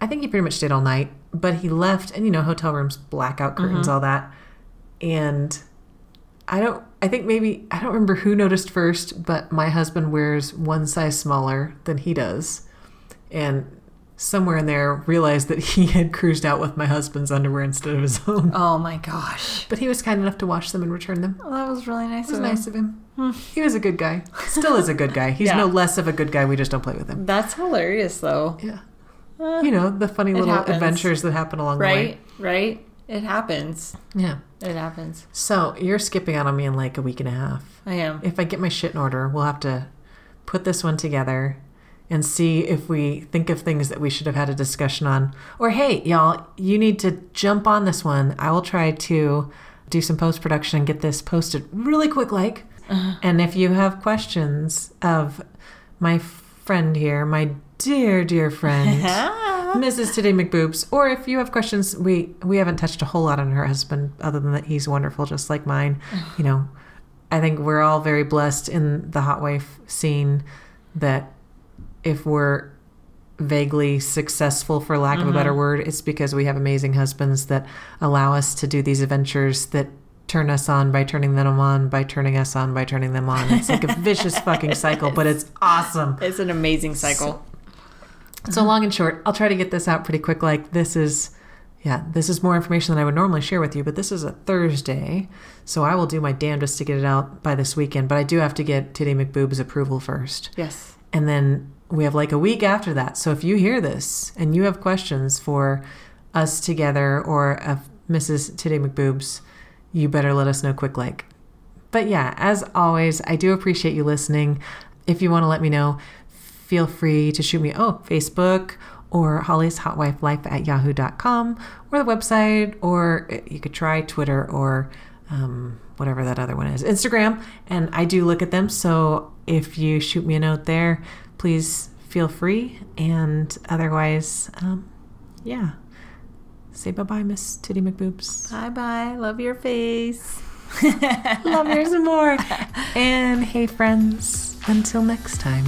[SPEAKER 1] I think he pretty much stayed all night, but he left, and you know, hotel rooms, blackout curtains, mm-hmm. all that, and I don't. I think maybe I don't remember who noticed first, but my husband wears one size smaller than he does, and somewhere in there realized that he had cruised out with my husband's underwear instead of his own.
[SPEAKER 2] Oh my gosh.
[SPEAKER 1] But he was kind enough to wash them and return them.
[SPEAKER 2] Well, that was really nice.
[SPEAKER 1] It was
[SPEAKER 2] of him.
[SPEAKER 1] nice of him. Hmm. He was a good guy. Still is a good guy. He's
[SPEAKER 2] Yeah.
[SPEAKER 1] no less of a good guy. We just don't play with him.
[SPEAKER 2] That's hilarious, though.
[SPEAKER 1] Yeah. Uh, you know the funny little
[SPEAKER 2] happens.
[SPEAKER 1] adventures that happen along the way.
[SPEAKER 2] Right? Right? It happens.
[SPEAKER 1] Yeah.
[SPEAKER 2] It happens.
[SPEAKER 1] So you're skipping out on me in like a week and a half.
[SPEAKER 2] I am.
[SPEAKER 1] if I get my shit in order, we'll have to put this one together and see if we think of things that we should have had a discussion on. Or hey, y'all, you need to jump on this one. I will try to do some post production and get this posted really quick like. Uh-huh. And if you have questions of my friend here, my dear dear friend uh-huh. Mrs. Titty McBoobs, or if you have questions, we we haven't touched a whole lot on her husband, other than that he's wonderful, just like mine. Uh-huh. You know, I think we're all very blessed in the hot wife scene that if we're vaguely successful, for lack of a better mm-hmm. word, it's because we have amazing husbands that allow us to do these adventures that turn us on by turning them on by turning us on by turning them on. It's like a vicious fucking cycle, but it's awesome.
[SPEAKER 2] It's an amazing cycle.
[SPEAKER 1] So long and short, I'll try to get this out pretty quick. Like this is, yeah, this is more information than I would normally share with you, but this is a Thursday, so I will do my damnedest to get it out by this weekend. But I do have to get Titty McBoob's approval first,
[SPEAKER 2] yes.
[SPEAKER 1] and then we have like a week after that. So if you hear this and you have questions for us together or Mrs. Titty McBoob's, you better let us know quick like. But yeah, as always, I do appreciate you listening. If you want to let me know, feel free to shoot me, oh, Facebook or Holly's Hot Wife Life at yahoo.com or the website, or you could try Twitter or um, whatever that other one is, Instagram. And I do look at them. So if you shoot me a note there, please feel free. And otherwise, um, yeah. Say bye bye, Miss Titty McBoobs.
[SPEAKER 2] Bye bye. Love your face.
[SPEAKER 1] Love yours more. And hey, friends, until next time.